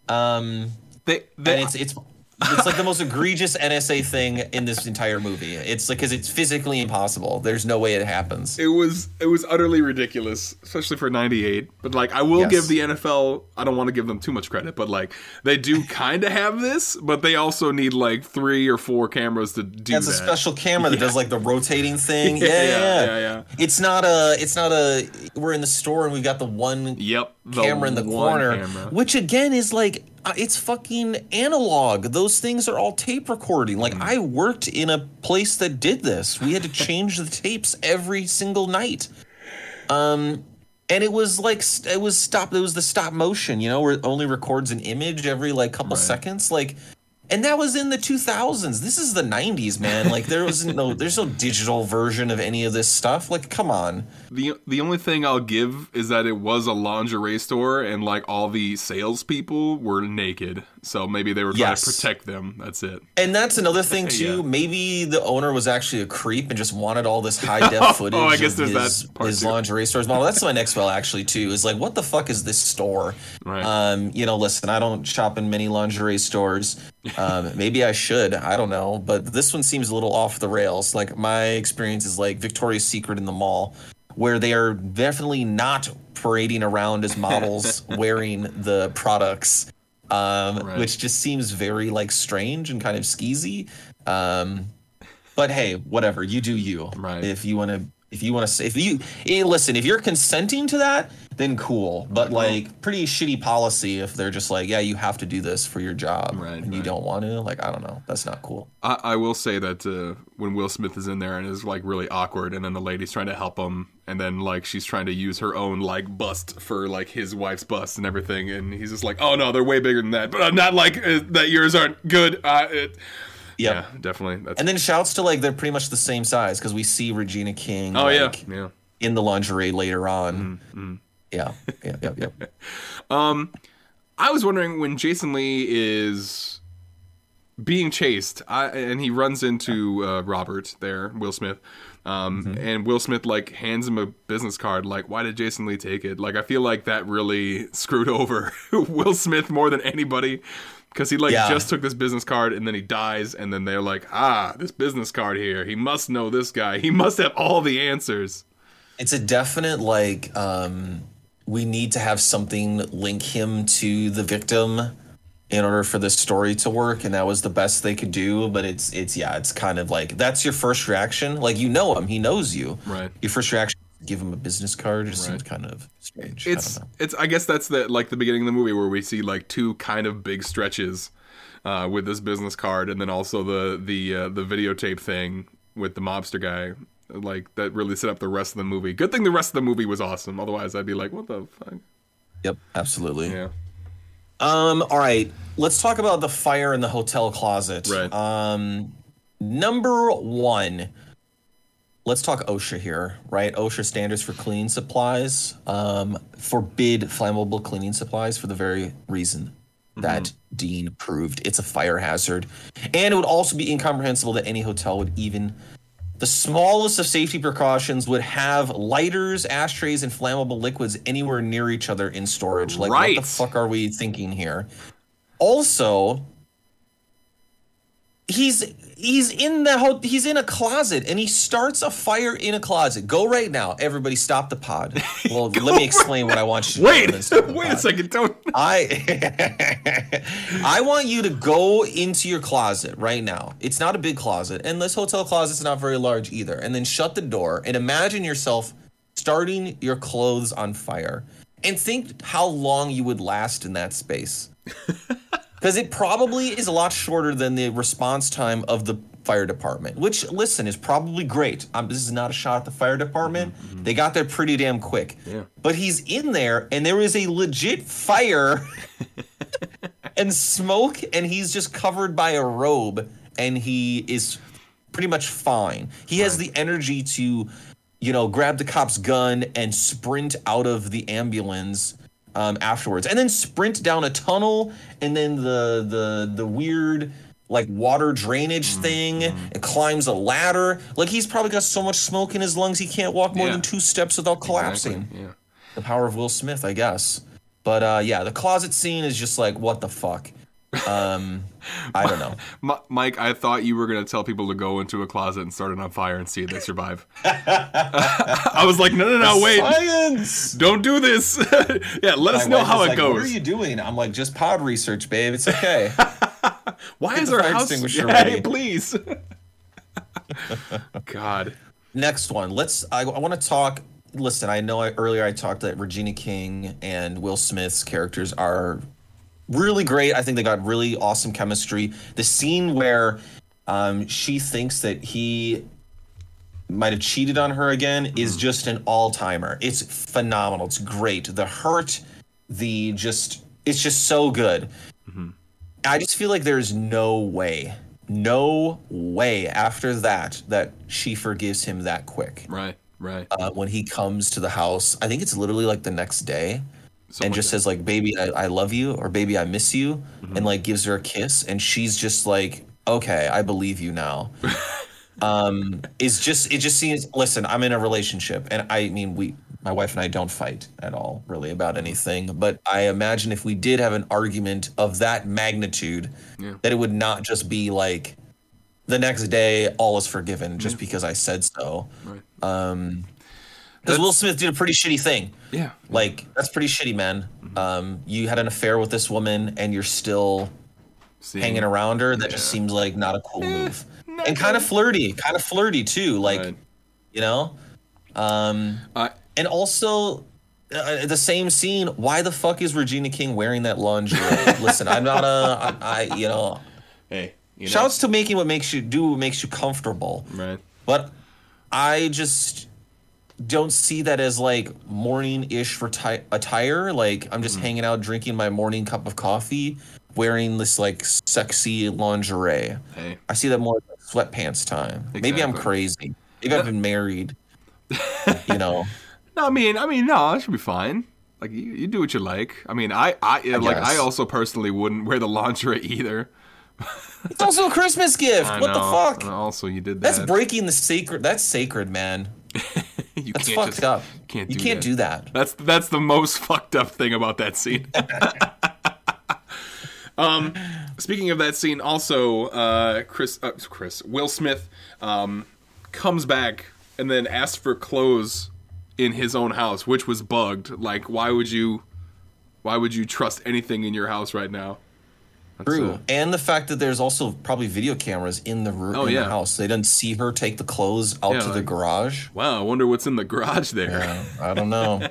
Um, they, they, and it's it's it's like the most egregious NSA thing in this entire movie. It's like because it's physically impossible. There's no way it happens. it was it was utterly ridiculous, especially for '98. But like, I will Yes. give the NFL. I don't want to give them too much credit, but like, they do kind of have this, but they also need like three or four cameras to do That's that. a special camera that does like the rotating thing. Yeah, Yeah, yeah, yeah, yeah, yeah. It's not a. It's not a. We're in the store and we've got the one Yep, the camera in the corner, camera. which again is like it's fucking analog. Those things are all tape recording. Like Mm. I worked in a place that did this. We had to change the tapes every single night. Um and it was like it was stop it was the stop motion, you know, where it only records an image every like couple seconds like and that was in the 2000s. This is the 90s, man. Like there was no there's no digital version of any of this stuff. Like come on. The the only thing I'll give is that it was a lingerie store and like all the salespeople were naked, so maybe they were trying Yes. to protect them. That's it. And that's another thing too. Yeah. Maybe the owner was actually a creep and just wanted all this high def footage. Oh, I guess of there's his, that part his too. lingerie stores model. That's my next well actually too. Is like, what the fuck is this store? Right. Um, you know, listen, I don't shop in many lingerie stores. Um, maybe I should. I don't know, but this one seems a little off the rails. Like my experience is like Victoria's Secret in the mall, where they are definitely not parading around as models wearing the products um, Right. which just seems very like strange and kind of skeezy. Um, but hey, whatever you do, you. Right. If you want to, if you want to say, if you eh, listen, if you're consenting to that, then cool. But like, pretty shitty policy if they're just like, yeah, you have to do this for your job, Right, and you don't want to. Like, I don't know. That's not cool. I, I will say that uh, when Will Smith is in there and is like really awkward, and then the lady's trying to help him, and then like she's trying to use her own like bust for like his wife's bust and everything, and he's just like, "Oh no, they're way bigger than that," but I'm not like uh, that. Yours aren't good. Uh, it, Yep. Yeah, definitely. That's, And then shouts to like they're pretty much the same size because we see Regina King. oh yeah, like, yeah. in the lingerie later on. Mm-hmm, Yeah, yeah, yeah, yeah. I was wondering when Jason Lee is being chased, I, and he runs into uh, Robert there, Will Smith, um, and Will Smith like hands him a business card. Like, why did Jason Lee take it? Like, I feel like that really screwed over Will Smith more than anybody. Because he like Yeah. just took this business card and then he dies and then they're like, ah, this business card here. He must know this guy. He must have all the answers. It's a definite like um we need to have something link him to the victim in order for this story to work and that was the best they could do but it's it's yeah it's kind of like that's your first reaction like you know him he knows you Right. your first reaction give him a business card it just seems kind of strange it's I it's I guess that's the like the beginning of the movie where we see like two kind of big stretches uh, with this business card and then also the the uh, the videotape thing with the mobster guy like that really set up the rest of the movie. Good thing the rest of the movie was awesome. Otherwise, I'd be like, what the fuck? yep absolutely Yeah. Um, all right, let's talk about the fire in the hotel closet. Right. Um, number one, let's talk OSHA here, right? OSHA standards for cleaning supplies um, forbid flammable cleaning supplies for the very reason that Dean proved it's a fire hazard. And it would also be incomprehensible that any hotel would even the smallest of safety precautions would have lighters, ashtrays, and flammable liquids anywhere near each other in storage. Like, Right. what the fuck are we thinking here? Also, he's he's in the ho- he's in a closet and he starts a fire in a closet. Go right now, everybody! Stop the pod. Well, let me explain what I want you to Wait, do. and then stop the wait a second. Don't. I I want you to go into your closet right now. It's not a big closet, and this hotel closet's not very large either. And then shut the door and imagine yourself starting your clothes on fire. And think how long you would last in that space. Because it probably is a lot shorter than the response time of the fire department, which, listen, is probably great. Um, this is not a shot at the fire department. They got there pretty damn quick. Yeah. But he's in there, and there is a legit fire and smoke, and he's just covered by a robe, and he is pretty much fine. He has the energy to, you know, grab the cop's gun and sprint out of the ambulance um, afterwards, and then sprint down a tunnel, and then the the the weird like water drainage thing, and climbs a ladder. Like he's probably got so much smoke in his lungs he can't walk more Yeah. than two steps without collapsing Yeah. the power of Will Smith, I guess. But uh, yeah, the closet scene is just like what the fuck. Um, I don't know. Mike, I thought you were going to tell people to go into a closet and start it on fire and see if they survive. I was like, no, no, no, wait. Science. Don't do this. yeah, let us My know how it like, goes. What are you doing? I'm like, just pod research, babe. It's okay. Why Get is our house? extinguisher Yeah, ready. please. God. Next one. Let's. I, I want to talk. Listen, I know I, earlier I talked that Regina King and Will Smith's characters are really great. I think they got really awesome chemistry. The scene where um, she thinks that he might have cheated on her again is just an all timer. It's phenomenal. It's great. The hurt, the just, it's just so good. I just feel like there's no way, no way after that that she forgives him that quick. Right, right. Uh, when he comes to the house, I think it's literally like the next day Something and just says like baby I, I love you or baby i miss you and like gives her a kiss and she's just like okay i believe you now. Um it's just it just seems listen i'm in a relationship and i mean we my wife and i don't fight at all really about anything but i imagine if we did have an argument of that magnitude Yeah. that it would not just be like the next day all is forgiven just because i said so. Right. um because will smith did a pretty shitty thing yeah. like that's pretty shitty, man. Um, you had an affair with this woman, and you're still Seeing- hanging around her. That just seems like not a cool move, and kind of flirty, kind of flirty too. Like Right. you know, um, I, and also uh, the same scene. Why the fuck is Regina King wearing that lingerie? Listen, I'm not a, I, I you know. hey. You know, Shouts to making what makes you do what makes you comfortable. Right. But I just don't see that as like morning-ish reti- attire. Like I'm just mm-hmm. hanging out drinking my morning cup of coffee, wearing this like sexy lingerie. Hey. I see that more like sweatpants time. Maybe I'm crazy. Maybe I've been married. you know. No, I mean, I mean, no, it should be fine. Like you, you do what you like. I mean, I, I, like, I also personally wouldn't wear the lingerie either. It's also a Christmas gift. I what the fuck? And Also, you did that. That's breaking the sacred. That's sacred, man. you That's can't fucked just- up. Can't you can't that. do that. That's that's the most fucked up thing about that scene. um, speaking of that scene, also uh, Chris, uh, Chris, Will Smith um, comes back and then asks for clothes in his own house, which was bugged. Like, why would you, why would you trust anything in your house right now? That's, True, uh, and the fact that there's also probably video cameras in the room Oh, in yeah. the house. They didn't see her take the clothes out Yeah, to the garage. wow, I wonder what's in the garage there. Yeah, I don't know.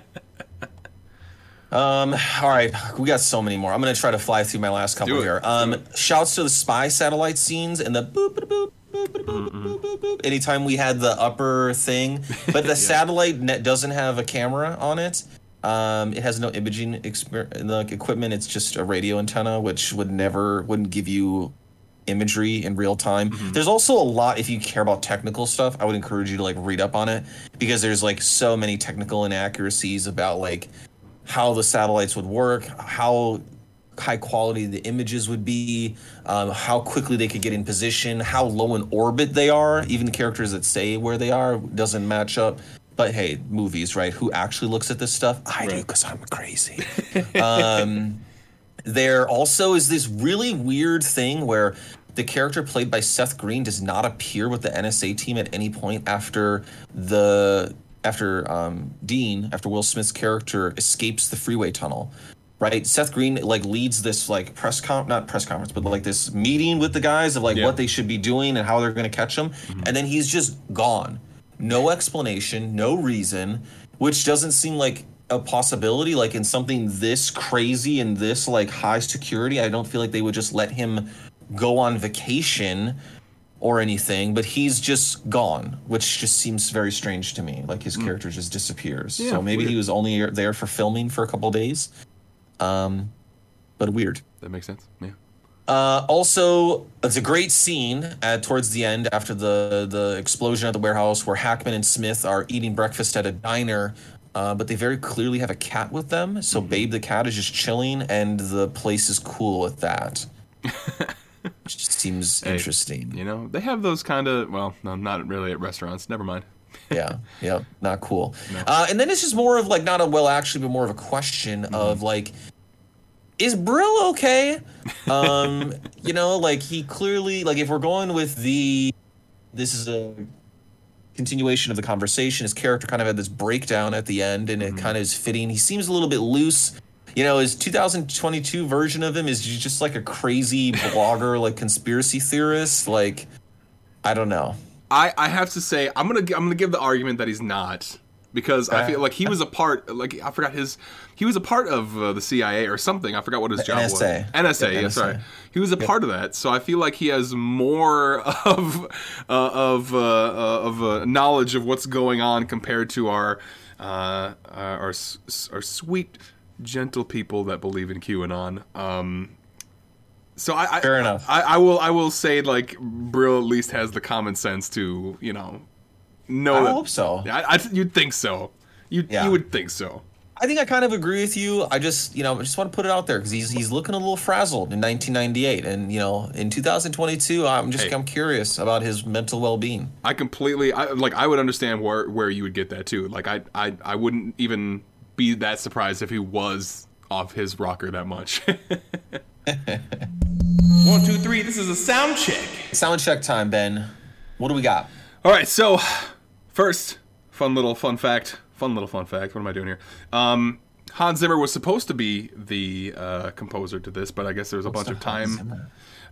um, all right, we got so many more. I'm gonna try to fly through my last couple here. Um, shouts to the spy satellite scenes and the boop boop boop. boop, boop, boop, boop, boop, boop. Anytime we had the upper thing, but the satellite net doesn't have a camera on it. Um, it has no imaging exper- like equipment. It's just a radio antenna, which would never wouldn't give you imagery in real time. There's also a lot if you care about technical stuff. I would encourage you to like read up on it because there's like so many technical inaccuracies about like how the satellites would work, how high quality the images would be, um, how quickly they could get in position, how low in orbit they are. Even the characters that say where they are doesn't match up. But hey, movies, right? Who actually looks at this stuff? I do because I'm crazy. um, there also is this really weird thing where the character played by Seth Green does not appear with the NSA team at any point after the after um, Dean after Will Smith's character escapes the freeway tunnel. Right, Seth Green like leads this like press con not press conference, but like this meeting with the guys of like Yeah. what they should be doing and how they're going to catch them, and then he's just gone, no explanation, no reason, which doesn't seem like a possibility. Like in something this crazy and this like high security, I don't feel like they would just let him go on vacation or anything. But he's just gone, which just seems very strange to me. Like his character just disappears. Yeah, so maybe he was only there for filming for a couple days. Um, but weird. That makes sense. Yeah. Uh, also, it's a great scene at, towards the end after the the explosion at the warehouse where Hackman and Smith are eating breakfast at a diner. Uh, but they very clearly have a cat with them. So Babe the cat is just chilling, and the place is cool with that. Which just seems Hey, interesting. You know, they have those kind of well, no, not really at restaurants. Never mind. yeah, yeah, not cool. Uh, and then it's just more of like not a well, actually, but more of a question of like, is Brill okay? Um, you know, like he clearly like if we're going with the, this is a continuation of the conversation. His character kind of had this breakdown at the end, and it kind of is fitting. He seems a little bit loose. You know, his 2022 version of him is just like a crazy blogger, like conspiracy theorist. Like, I don't know. I, I have to say I'm gonna I'm gonna give the argument that he's not because I feel like he was a part like I forgot his he was a part of uh, the CIA or something. I forgot what his job NSA. was. NSA Yeah, yeah, sorry. He was a part of that. So I feel like he has more of uh, of uh, uh, of uh, knowledge of what's going on compared to our uh, our our sweet gentle people that believe in QAnon. Um, so I, I Fair enough. I, I will I will say like Brill at least has the common sense to you know know I hope so. I, I you'd think so. You Yeah. you would think so. I think I kind of agree with you. I just, you know, I just want to put it out there because he's he's looking a little frazzled in 1998, and you know, in 2022, I'm just Hey. I'm curious about his mental well-being. I completely I, like I would understand where where you would get that too. Like I I I wouldn't even be that surprised if he was off his rocker that much. One, two, three. This is a sound check. Sound check time, Ben. What do we got? All right, so first, fun little fun fact. Fun little fun fact. What am I doing here? Um, Hans Zimmer was supposed to be the uh, composer to this, but I guess there was a bunch of time.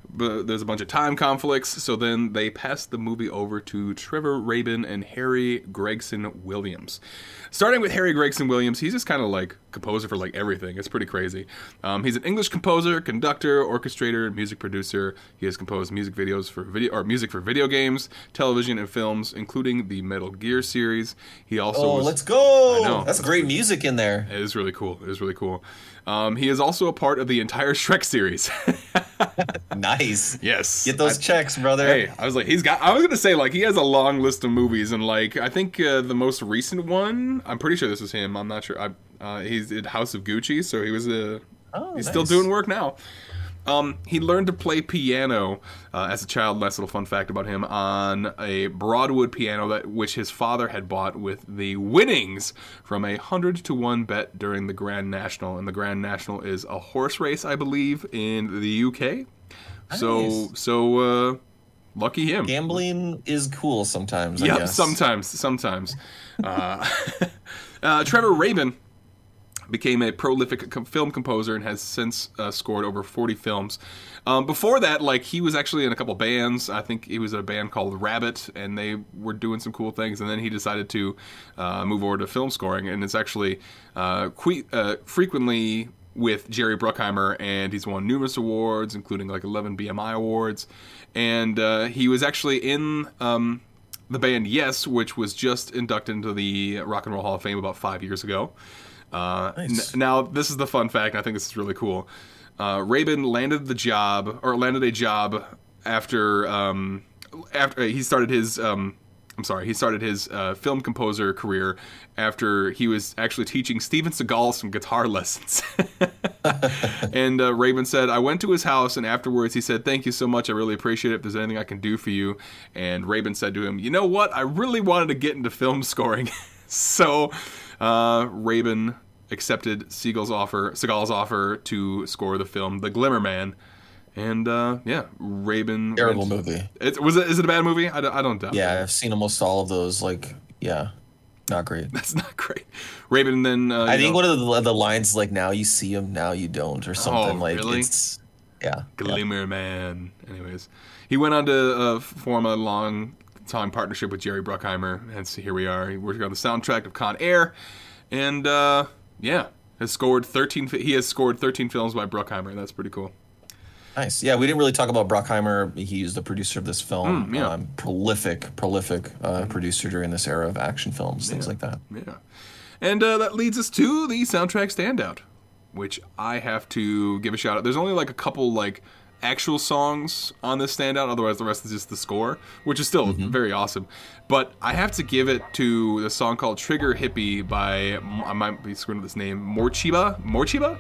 But there's a bunch of time conflicts. So then they passed the movie over to Trevor Rabin and Harry Gregson Williams. Starting with Harry Gregson Williams, he's just kind of like composer for like everything. It's pretty crazy. Um, he's an English composer, conductor, orchestrator, music producer. He has composed music videos for video or music for video games, television, and films, including the Metal Gear series. He also Oh, was, let's go! That's great music in there. It is really cool. It is really cool. Um, he is also a part of the entire Shrek series. Nice. yes, Get those I- checks, brother. Hey, I was like, he's got. I was gonna say like he has a long list of movies, and like I think uh, the most recent one, I'm pretty sure this was him. I'm not sure. I uh, he's in House of Gucci, so he was a. Oh, he's still doing work now. Um, he learned to play piano uh, as a child. Nice little fun fact about him on a Broadwood piano that which his father had bought with the winnings from a hundred to one bet during the Grand National, and the Grand National is a horse race, I believe, in the UK. So Nice. so uh, lucky him. Gambling is cool sometimes. Yeah, sometimes, sometimes. uh, uh, Trevor Rabin became a prolific film composer and has since uh, scored over 40 films. Um, before that, like he was actually in a couple bands. I think he was in a band called Rabbit, and they were doing some cool things. And then he decided to uh, move over to film scoring, and it's actually uh, que- uh, frequently with Jerry Bruckheimer, and he's won numerous awards, including like 11 BMI awards. And uh, he was actually in um, the band Yes, which was just inducted into the Rock and Roll Hall of Fame about five years ago. Uh, Nice. n- now, this is the fun fact, and I think this is really cool. Uh, Rabin landed the job, or landed a job after um, after he started his um, I'm sorry, he started his uh, film composer career after he was actually teaching Steven Seagal some guitar lessons. and uh, Rabin said, I went to his house, and afterwards he said, Thank you so much. I really appreciate it. If there's anything I can do for you. And Rabin said to him, You know what? I really wanted to get into film scoring. so uh, Rabin accepted Seagal's offer, Seagal's offer to score the film The Glimmer Man. And uh, yeah, Rabin. Terrible went- movie. It, was it? Is it a bad movie? I don't, I don't doubt. Yeah, that. I've seen almost all of those. Like, yeah, not great. that's not great. Rabin then. Uh, I think know, one of the, the lines like "Now you see him, now you don't" or something like really? it's yeah. yeah. Glimmer Man. Anyways, he went on to uh, form a long time partnership with Jerry Bruckheimer, and so here we are. He worked on the soundtrack of Con Air, and uh, yeah, has scored thirteen. fi- He has scored thirteen films by Bruckheimer. That's pretty cool. Nice. Yeah, we didn't really talk about Bruckheimer. He's the producer of this film. Mm, yeah. um, prolific, prolific uh, producer during this era of action films, things like that. Yeah, and uh, that leads us to the soundtrack standout, which I have to give a shout out. There's only like a couple like actual songs on this standout. Otherwise, the rest is just the score, which is still very awesome. But I have to give it to the song called "Trigger Hippie" by I might be screwing up this name Morcheeba. Morcheeba.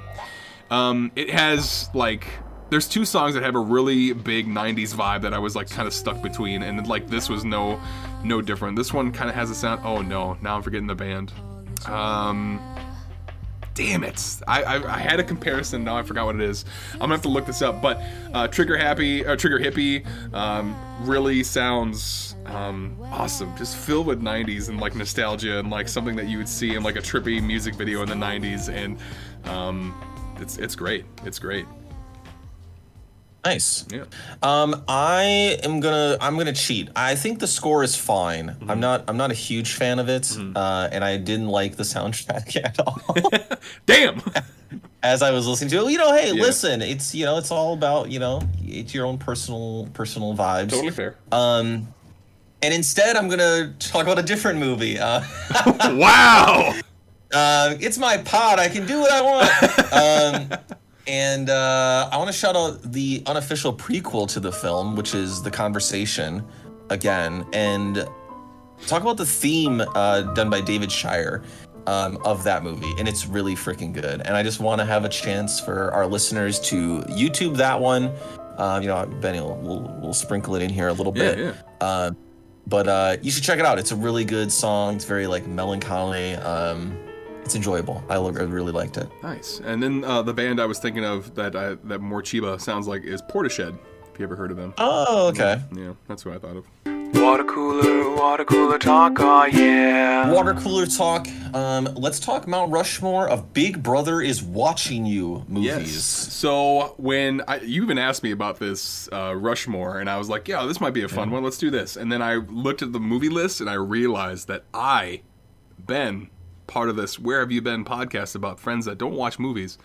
Um, it has like there's two songs that have a really big 90s vibe that I was like kind of stuck between and like this was no no different. This one kind of has a sound oh no, now I'm forgetting the band. Um Damn it! I, I, I had a comparison. Now I forgot what it is. I'm gonna have to look this up. But uh, Trigger Happy, Trigger Hippie, um, really sounds um, awesome. Just filled with '90s and like nostalgia and like something that you would see in like a trippy music video in the '90s. And um, it's it's great. It's great. Nice. Yeah. Um, I am gonna I'm gonna cheat. I think the score is fine. Mm-hmm. I'm not I'm not a huge fan of it, uh, and I didn't like the soundtrack at all. Damn. As I was listening to it, you know, hey, Yeah. listen, it's you know, it's all about you know, it's your own personal personal vibes. totally fair. Um, and instead, I'm gonna talk about a different movie. Uh, wow. uh, it's my pod. I can do what I want. um, and uh, I want to shout out the unofficial prequel to the film, which is The Conversation, again, and talk about the theme uh, done by David Shire um, of that movie. And it's really freaking good. And I just want to have a chance for our listeners to YouTube that one. Uh, you know, Benny will we'll, we'll sprinkle it in here a little Yeah, bit. yeah. Uh, but uh, you should check it out. It's a really good song. It's very like melancholy. Um, it's enjoyable. I, lo- I really liked it. Nice. And then uh, the band I was thinking of that I, that Morcheeba sounds like is Portishead. If you ever heard of them. Oh, okay. Yeah, that's who I thought of. Water cooler, water cooler talk, oh yeah. Water cooler talk. Um, let's talk Mount Rushmore of Big Brother is watching you movies. Yes. So when I, you even asked me about this uh, Rushmore, and I was like, "Yeah, this might be a fun one. Let's do this." And then I looked at the movie list, and I realized that I, Ben, part of this "Where Have You Been" podcast about friends that don't watch movies,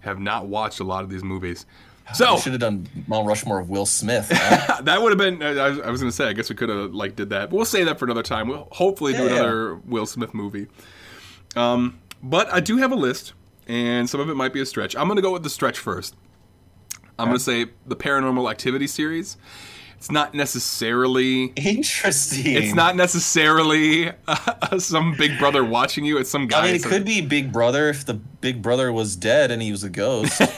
have not watched a lot of these movies. So You should have done Mount Rushmore of Will Smith. huh? that would have been. I, I was- was going to say. I guess we could have like did that. But we'll save that for another time. We'll hopefully do Yeah, yeah. another Will Smith movie. Um, but I do have a list, and some of it might be a stretch. I'm going to go with the stretch first. I'm going to say the Paranormal Activity series. It's not necessarily. Interesting. It's not necessarily uh, some Big Brother watching you. It's some guy. I mean, it could be Big Brother if the Big Brother was dead and he was a ghost.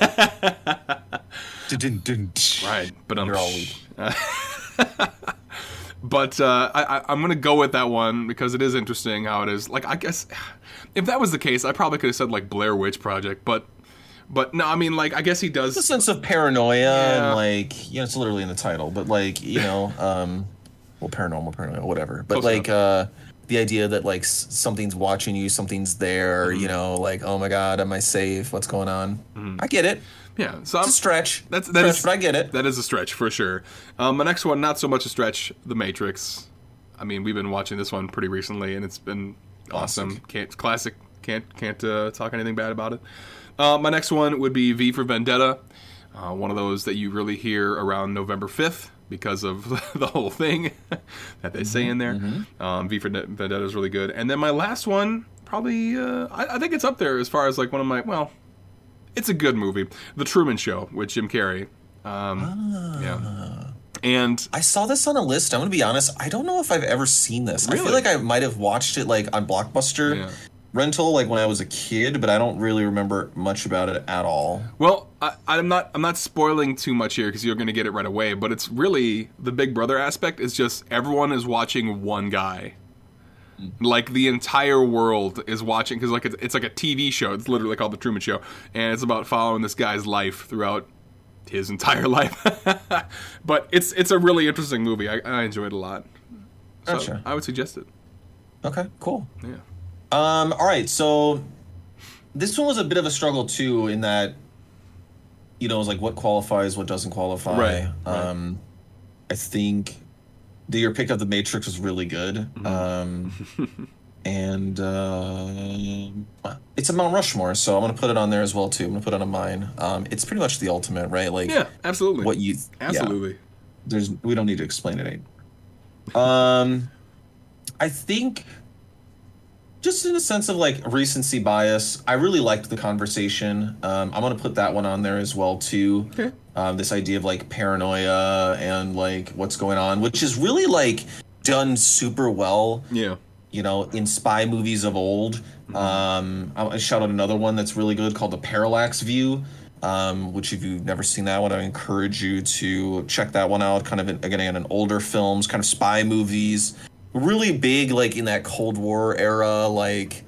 Right, but I'm weak. but uh, I, I, I'm gonna go with that one because it is interesting how it is. Like, I guess if that was the case, I probably could have said like Blair Witch Project, but but no, I mean like I guess he does a sense of paranoia Yeah. and like you know it's literally in the title but like you know um well paranormal paranoia whatever but Close like uh the idea that like something's watching you something's there Mm-hmm. you know like oh my god am i safe what's going on i get it Yeah, so it's I'm, a stretch That's that stretch, is- but i get it That is a stretch for sure. Um, my next one, not so much a stretch. The Matrix. I mean, we've been watching this one pretty recently, and it's been awesome. Can't classic. Can't can't uh, talk anything bad about it. Uh, my next one would be V for Vendetta. Uh, one of those that you really hear around November fifth because of the whole thing that they say in there. Um, v for Vendetta is really good. And then my last one, probably, uh, I, I think it's up there as far as like one of my well, it's a good movie. The Truman Show with Jim Carrey. Um, Yeah. And I saw this on a list. I'm gonna be honest. I don't know if I've ever seen this. I feel like I might have watched it like on Blockbuster Yeah. Rental, like when I was a kid, but I don't really remember much about it at all. Well, I, I'm not. I'm not spoiling too much here because you're going to get it right away. But it's really the Big Brother aspect. Is just everyone is watching one guy. Like the entire world is watching because like it's, it's like a TV show. It's literally called the Truman Show, and it's about following this guy's life throughout his entire life. but it's it's a really interesting movie. I, I enjoyed it a lot. So Gotcha. I would suggest it. Okay, cool. Yeah. Um, all right, so this one was a bit of a struggle too, in that you know, it was like what qualifies, what doesn't qualify. Right, right. Um, I think the your pick of the Matrix was really good. Mm-hmm. Um, and uh, it's a Mount Rushmore, so I'm gonna put it on there as well too. I'm gonna put it on a mine. Um, it's pretty much the ultimate, right? Like Yeah. Absolutely. what you yeah Absolutely. there's we don't need to explain it. Um I think just in a sense of like recency bias, I really liked the conversation. Um, I'm gonna put that one on there as well too. Okay. Um, this idea of like paranoia and like what's going on, which is really like done super well Yeah. you know, in spy movies of old. Um, I I shout out another one that's really good called The Parallax View, um, which if you've never seen that one, I encourage you to check that one out. Kind of in, again in older films, kind of spy movies, really big like in that Cold War era, like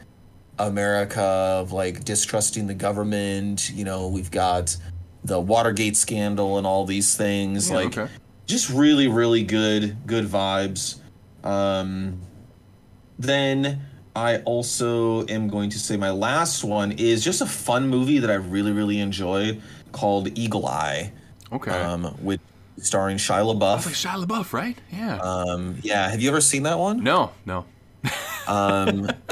America of like distrusting the government. You know, we've got the Watergate scandal and all these things. Yeah, like, okay. just really, really good, good vibes. Um, then I also am going to say my last one is just a fun movie that I really, really enjoy called Eagle Eye, Okay. um, with starring Shia It's like LaBeouf. Shia LaBeouf, right? Yeah. Um, yeah, have you ever seen that one? no. No. Um,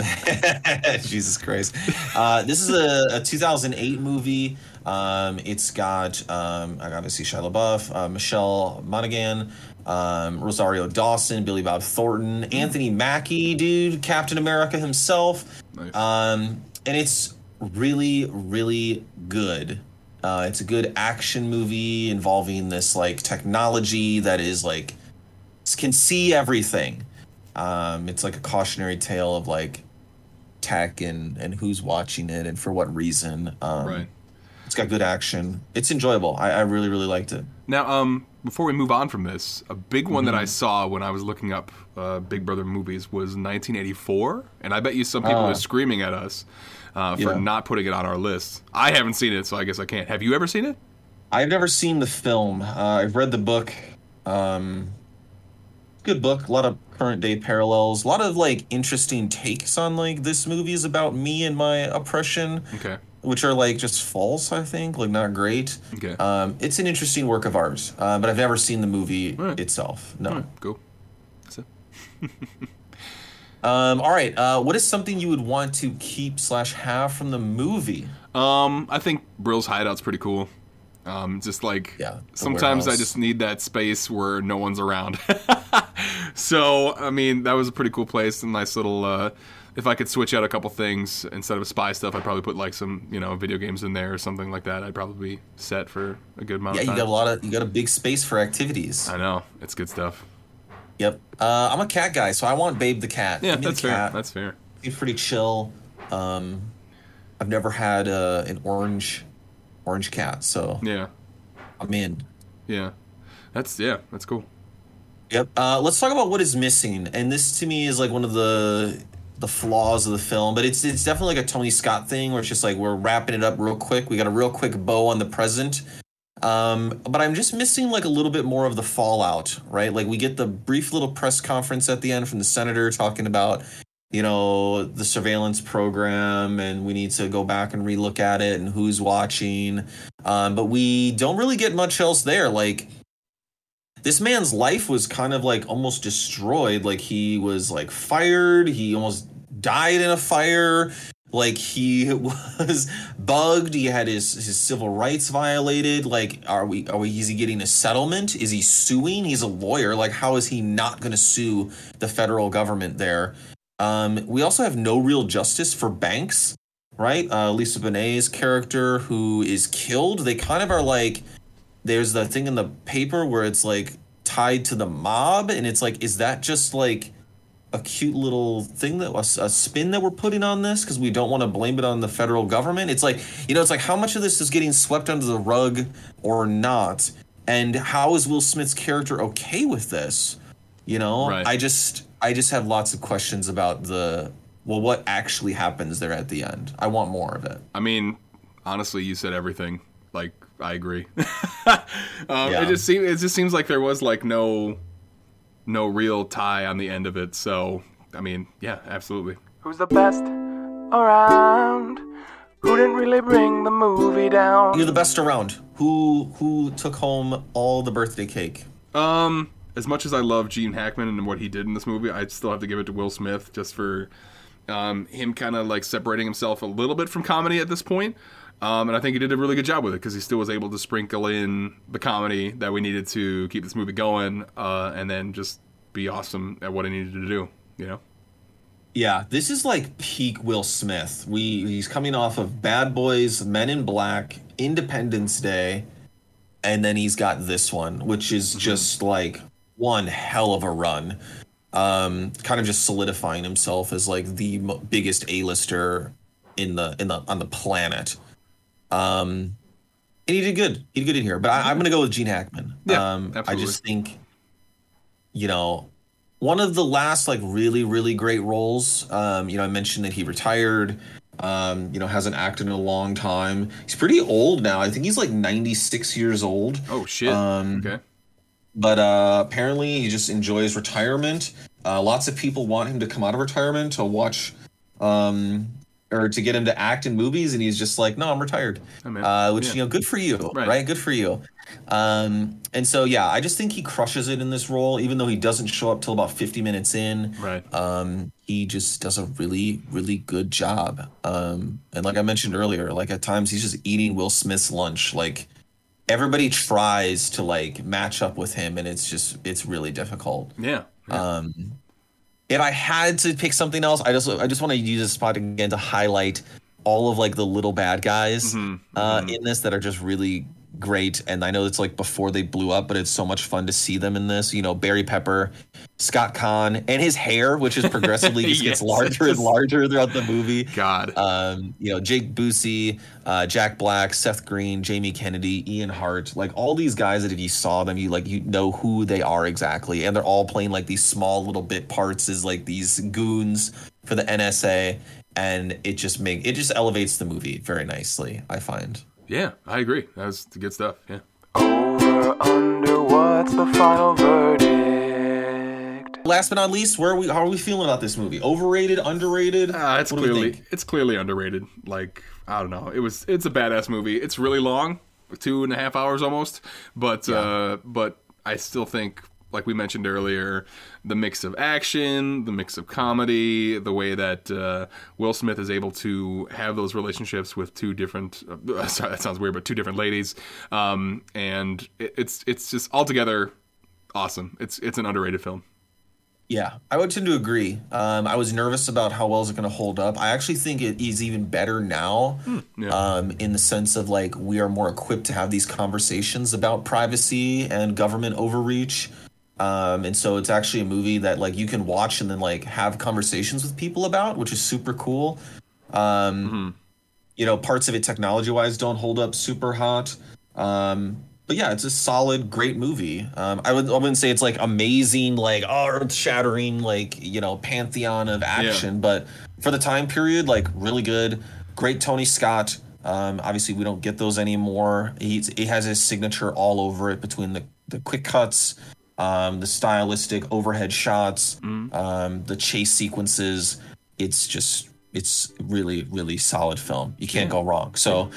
Jesus Christ. Uh, this is a, a 2008 movie. Um, it's got um, I got obviously Shia LaBeouf, uh, Michelle Monaghan, um, Rosario Dawson, Billy Bob Thornton, Anthony Mackie, dude, Captain America himself. Nice. Um, and it's really, really good. Uh, it's a good action movie involving this like technology that is like can see everything. Um, it's like a cautionary tale of like tech and and who's watching it and for what reason. Um, right. It's got good action. It's enjoyable. I, I really really liked it. Now, um, before we move on from this, a big one Mm-hmm. that I saw when I was looking up uh, Big Brother movies was 1984, and I bet you some people Ah. are screaming at us uh, for Yeah. not putting it on our list. I haven't seen it, so I guess I can't. Have you ever seen it? I've never seen the film. Uh, I've read the book. Um, good book. A lot of current day parallels. A lot of like interesting takes on like this movie is about me and my oppression, Okay. which are like just false. I think like not great. Okay. Um, it's an interesting work of art, uh, but I've never seen the movie Alright. itself. No. Alright, Go. That's it. Um, all right. Uh, what is something you would want to keep slash have from the movie? Um, I think Brill's hideout's pretty cool. Um, just like Yeah, sometimes I just need that space where no one's around. so I mean, that was a pretty cool place. A nice little. Uh, if I could switch out a couple things instead of spy stuff, I'd probably put like some you know video games in there or something like that. I'd probably be set for a good amount Yeah, of you got a lot of you got a big space for activities. I know it's good stuff. Yep. Uh, I'm a cat guy, so I want Babe the cat. Yeah, Give me the that's fair. cat. That's fair. He's pretty chill. Um, I've never had uh, an orange orange cat, so Yeah, I'm in. yeah. That's yeah. That's cool. Yep. Uh, let's talk about what is missing, and this to me is like one of the the flaws of the film, but it's it's definitely like a Tony Scott thing where it's just like we're wrapping it up real quick. We got a real quick bow on the present. Um, but I'm just missing like a little bit more of the fallout, right? Like we get the brief little press conference at the end from the senator talking about, you know, the surveillance program and we need to go back and relook at it and who's watching. Um, but we don't really get much else there. Like this man's life was kind of like almost destroyed. Like he was like fired. He almost died in a fire. Like he was bugged. He had his his civil rights violated. Like are we are we is he getting a settlement? Is he suing? He's a lawyer. Like how is he not going to sue the federal government there? Um, we also have no real justice for Banks, right? Uh, Lisa Bonet's character who is killed. They kind of are like there's the thing in the paper where it's like tied to the mob, and it's like, is that just like a cute little thing that was a spin that we're putting on this because we don't want to blame it on the federal government? It's like, you know, it's like how much of this is getting swept under the rug or not, and how is Will Smith's character okay with this? You know, Right. I just, I just have lots of questions about the well, what actually happens there at the end. I want more of it. I mean, honestly, you said everything. Like, I agree. um, Yeah. It just seems it just seems like there was like no no real tie on the end of it. So, I mean, yeah, absolutely. Who's the best around? Who didn't really bring the movie down? You're the best around. Who who took home all the birthday cake? Um, as much as I love Gene Hackman and what he did in this movie, I'd still have to give it to Will Smith just for um, him kind of like separating himself a little bit from comedy at this point. Um, and I think he did a really good job with it because he still was able to sprinkle in the comedy that we needed to keep this movie going, uh, and then just be awesome at what he needed to do. You know? Yeah, this is like peak Will Smith. We he's coming off of Bad Boys, Men in Black, Independence Day, and then he's got this one, which is just like one hell of a run. Um, kind of just solidifying himself as like the biggest A-lister in the in the on the planet. Um, and he did good. He did good in here. But I, I'm gonna go with Gene Hackman. Yeah, um, I just think, you know, one of the last like really really great roles. Um, you know, I mentioned that he retired. Um, you know, hasn't acted in a long time. He's pretty old now. I think he's like 96 years old. Oh shit. Um, okay. But uh, apparently, he just enjoys retirement. Uh, lots of people want him to come out of retirement to watch, um, or to get him to act in movies, and he's just like, "No, I'm retired." Oh, uh, which Yeah. you know, good for you, Right. right? Good for you. Um, and so yeah, I just think he crushes it in this role, even though he doesn't show up till about 50 minutes in. Right. Um, he just does a really, really good job. Um, and like I mentioned earlier, like at times he's just eating Will Smith's lunch. Like everybody tries to like match up with him, and it's just it's really difficult. Yeah. yeah. Um, if I had to pick something else, I just I just want to use this spot again to highlight all of like the little bad guys uh, in this that are just really great. And I know it's like before they blew up, but it's so much fun to see them in this. You know, Barry Pepper, Scott Caan, and his hair, which is progressively just Yes. gets larger and larger throughout the movie. God. Um, you know, Jake Busey, uh, Jack Black, Seth Green, Jamie Kennedy, Ian Hart, like all these guys that if you saw them, you like you know who they are exactly, and they're all playing like these small little bit parts as like these goons for the NSA, and it just make it just elevates the movie very nicely. I find. Yeah, I agree. That was the good stuff. Yeah. Over, under, what's the final verdict? Last but not least, where are we? How are we feeling about this movie? Overrated, underrated? Uh, it's What clearly it's clearly underrated. Like I don't know, it was it's a badass movie. It's really long, two and a half hours almost, but uh, but I still think, like we mentioned earlier, the mix of action, the mix of comedy, the way that uh, Will Smith is able to have those relationships with two different uh, sorry that sounds weird, but two different ladies, um, and it, it's it's just altogether awesome. It's it's an underrated film. Yeah, I would tend to agree. Um, I was nervous about how well is it going to hold up. I actually think it is even better now, yeah. um, in the sense of like we are more equipped to have these conversations about privacy and government overreach. Um, and so it's actually a movie that like you can watch and then like have conversations with people about, which is super cool. Um, You know, parts of it technology wise don't hold up super hot. Um, but yeah, it's a solid, great movie. Um, I would I wouldn't say it's like amazing, like earth shattering, like you know, pantheon of action. But for the time period, like really good. Great Tony Scott. Um, obviously, we don't get those anymore. He's, he has his signature all over it between the the quick cuts, um, the stylistic overhead shots, um, the chase sequences. It's just it's really really solid film. You can't go wrong. So.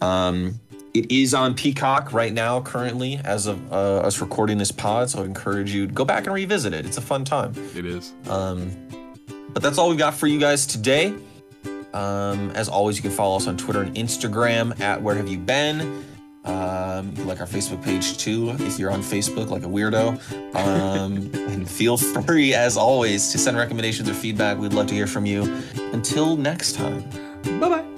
Um, it is on Peacock right now, currently, as of uh, us recording this pod. So I'd encourage you to go back and revisit it. It's a fun time. It is. Um, but that's all we've got for you guys today. Um, as always, you can follow us on Twitter and Instagram at Where Have You Been. Um, like our Facebook page too if you're on Facebook like a weirdo. Um, and feel free, as always, to send recommendations or feedback. We'd love to hear from you. Until next time. Bye bye.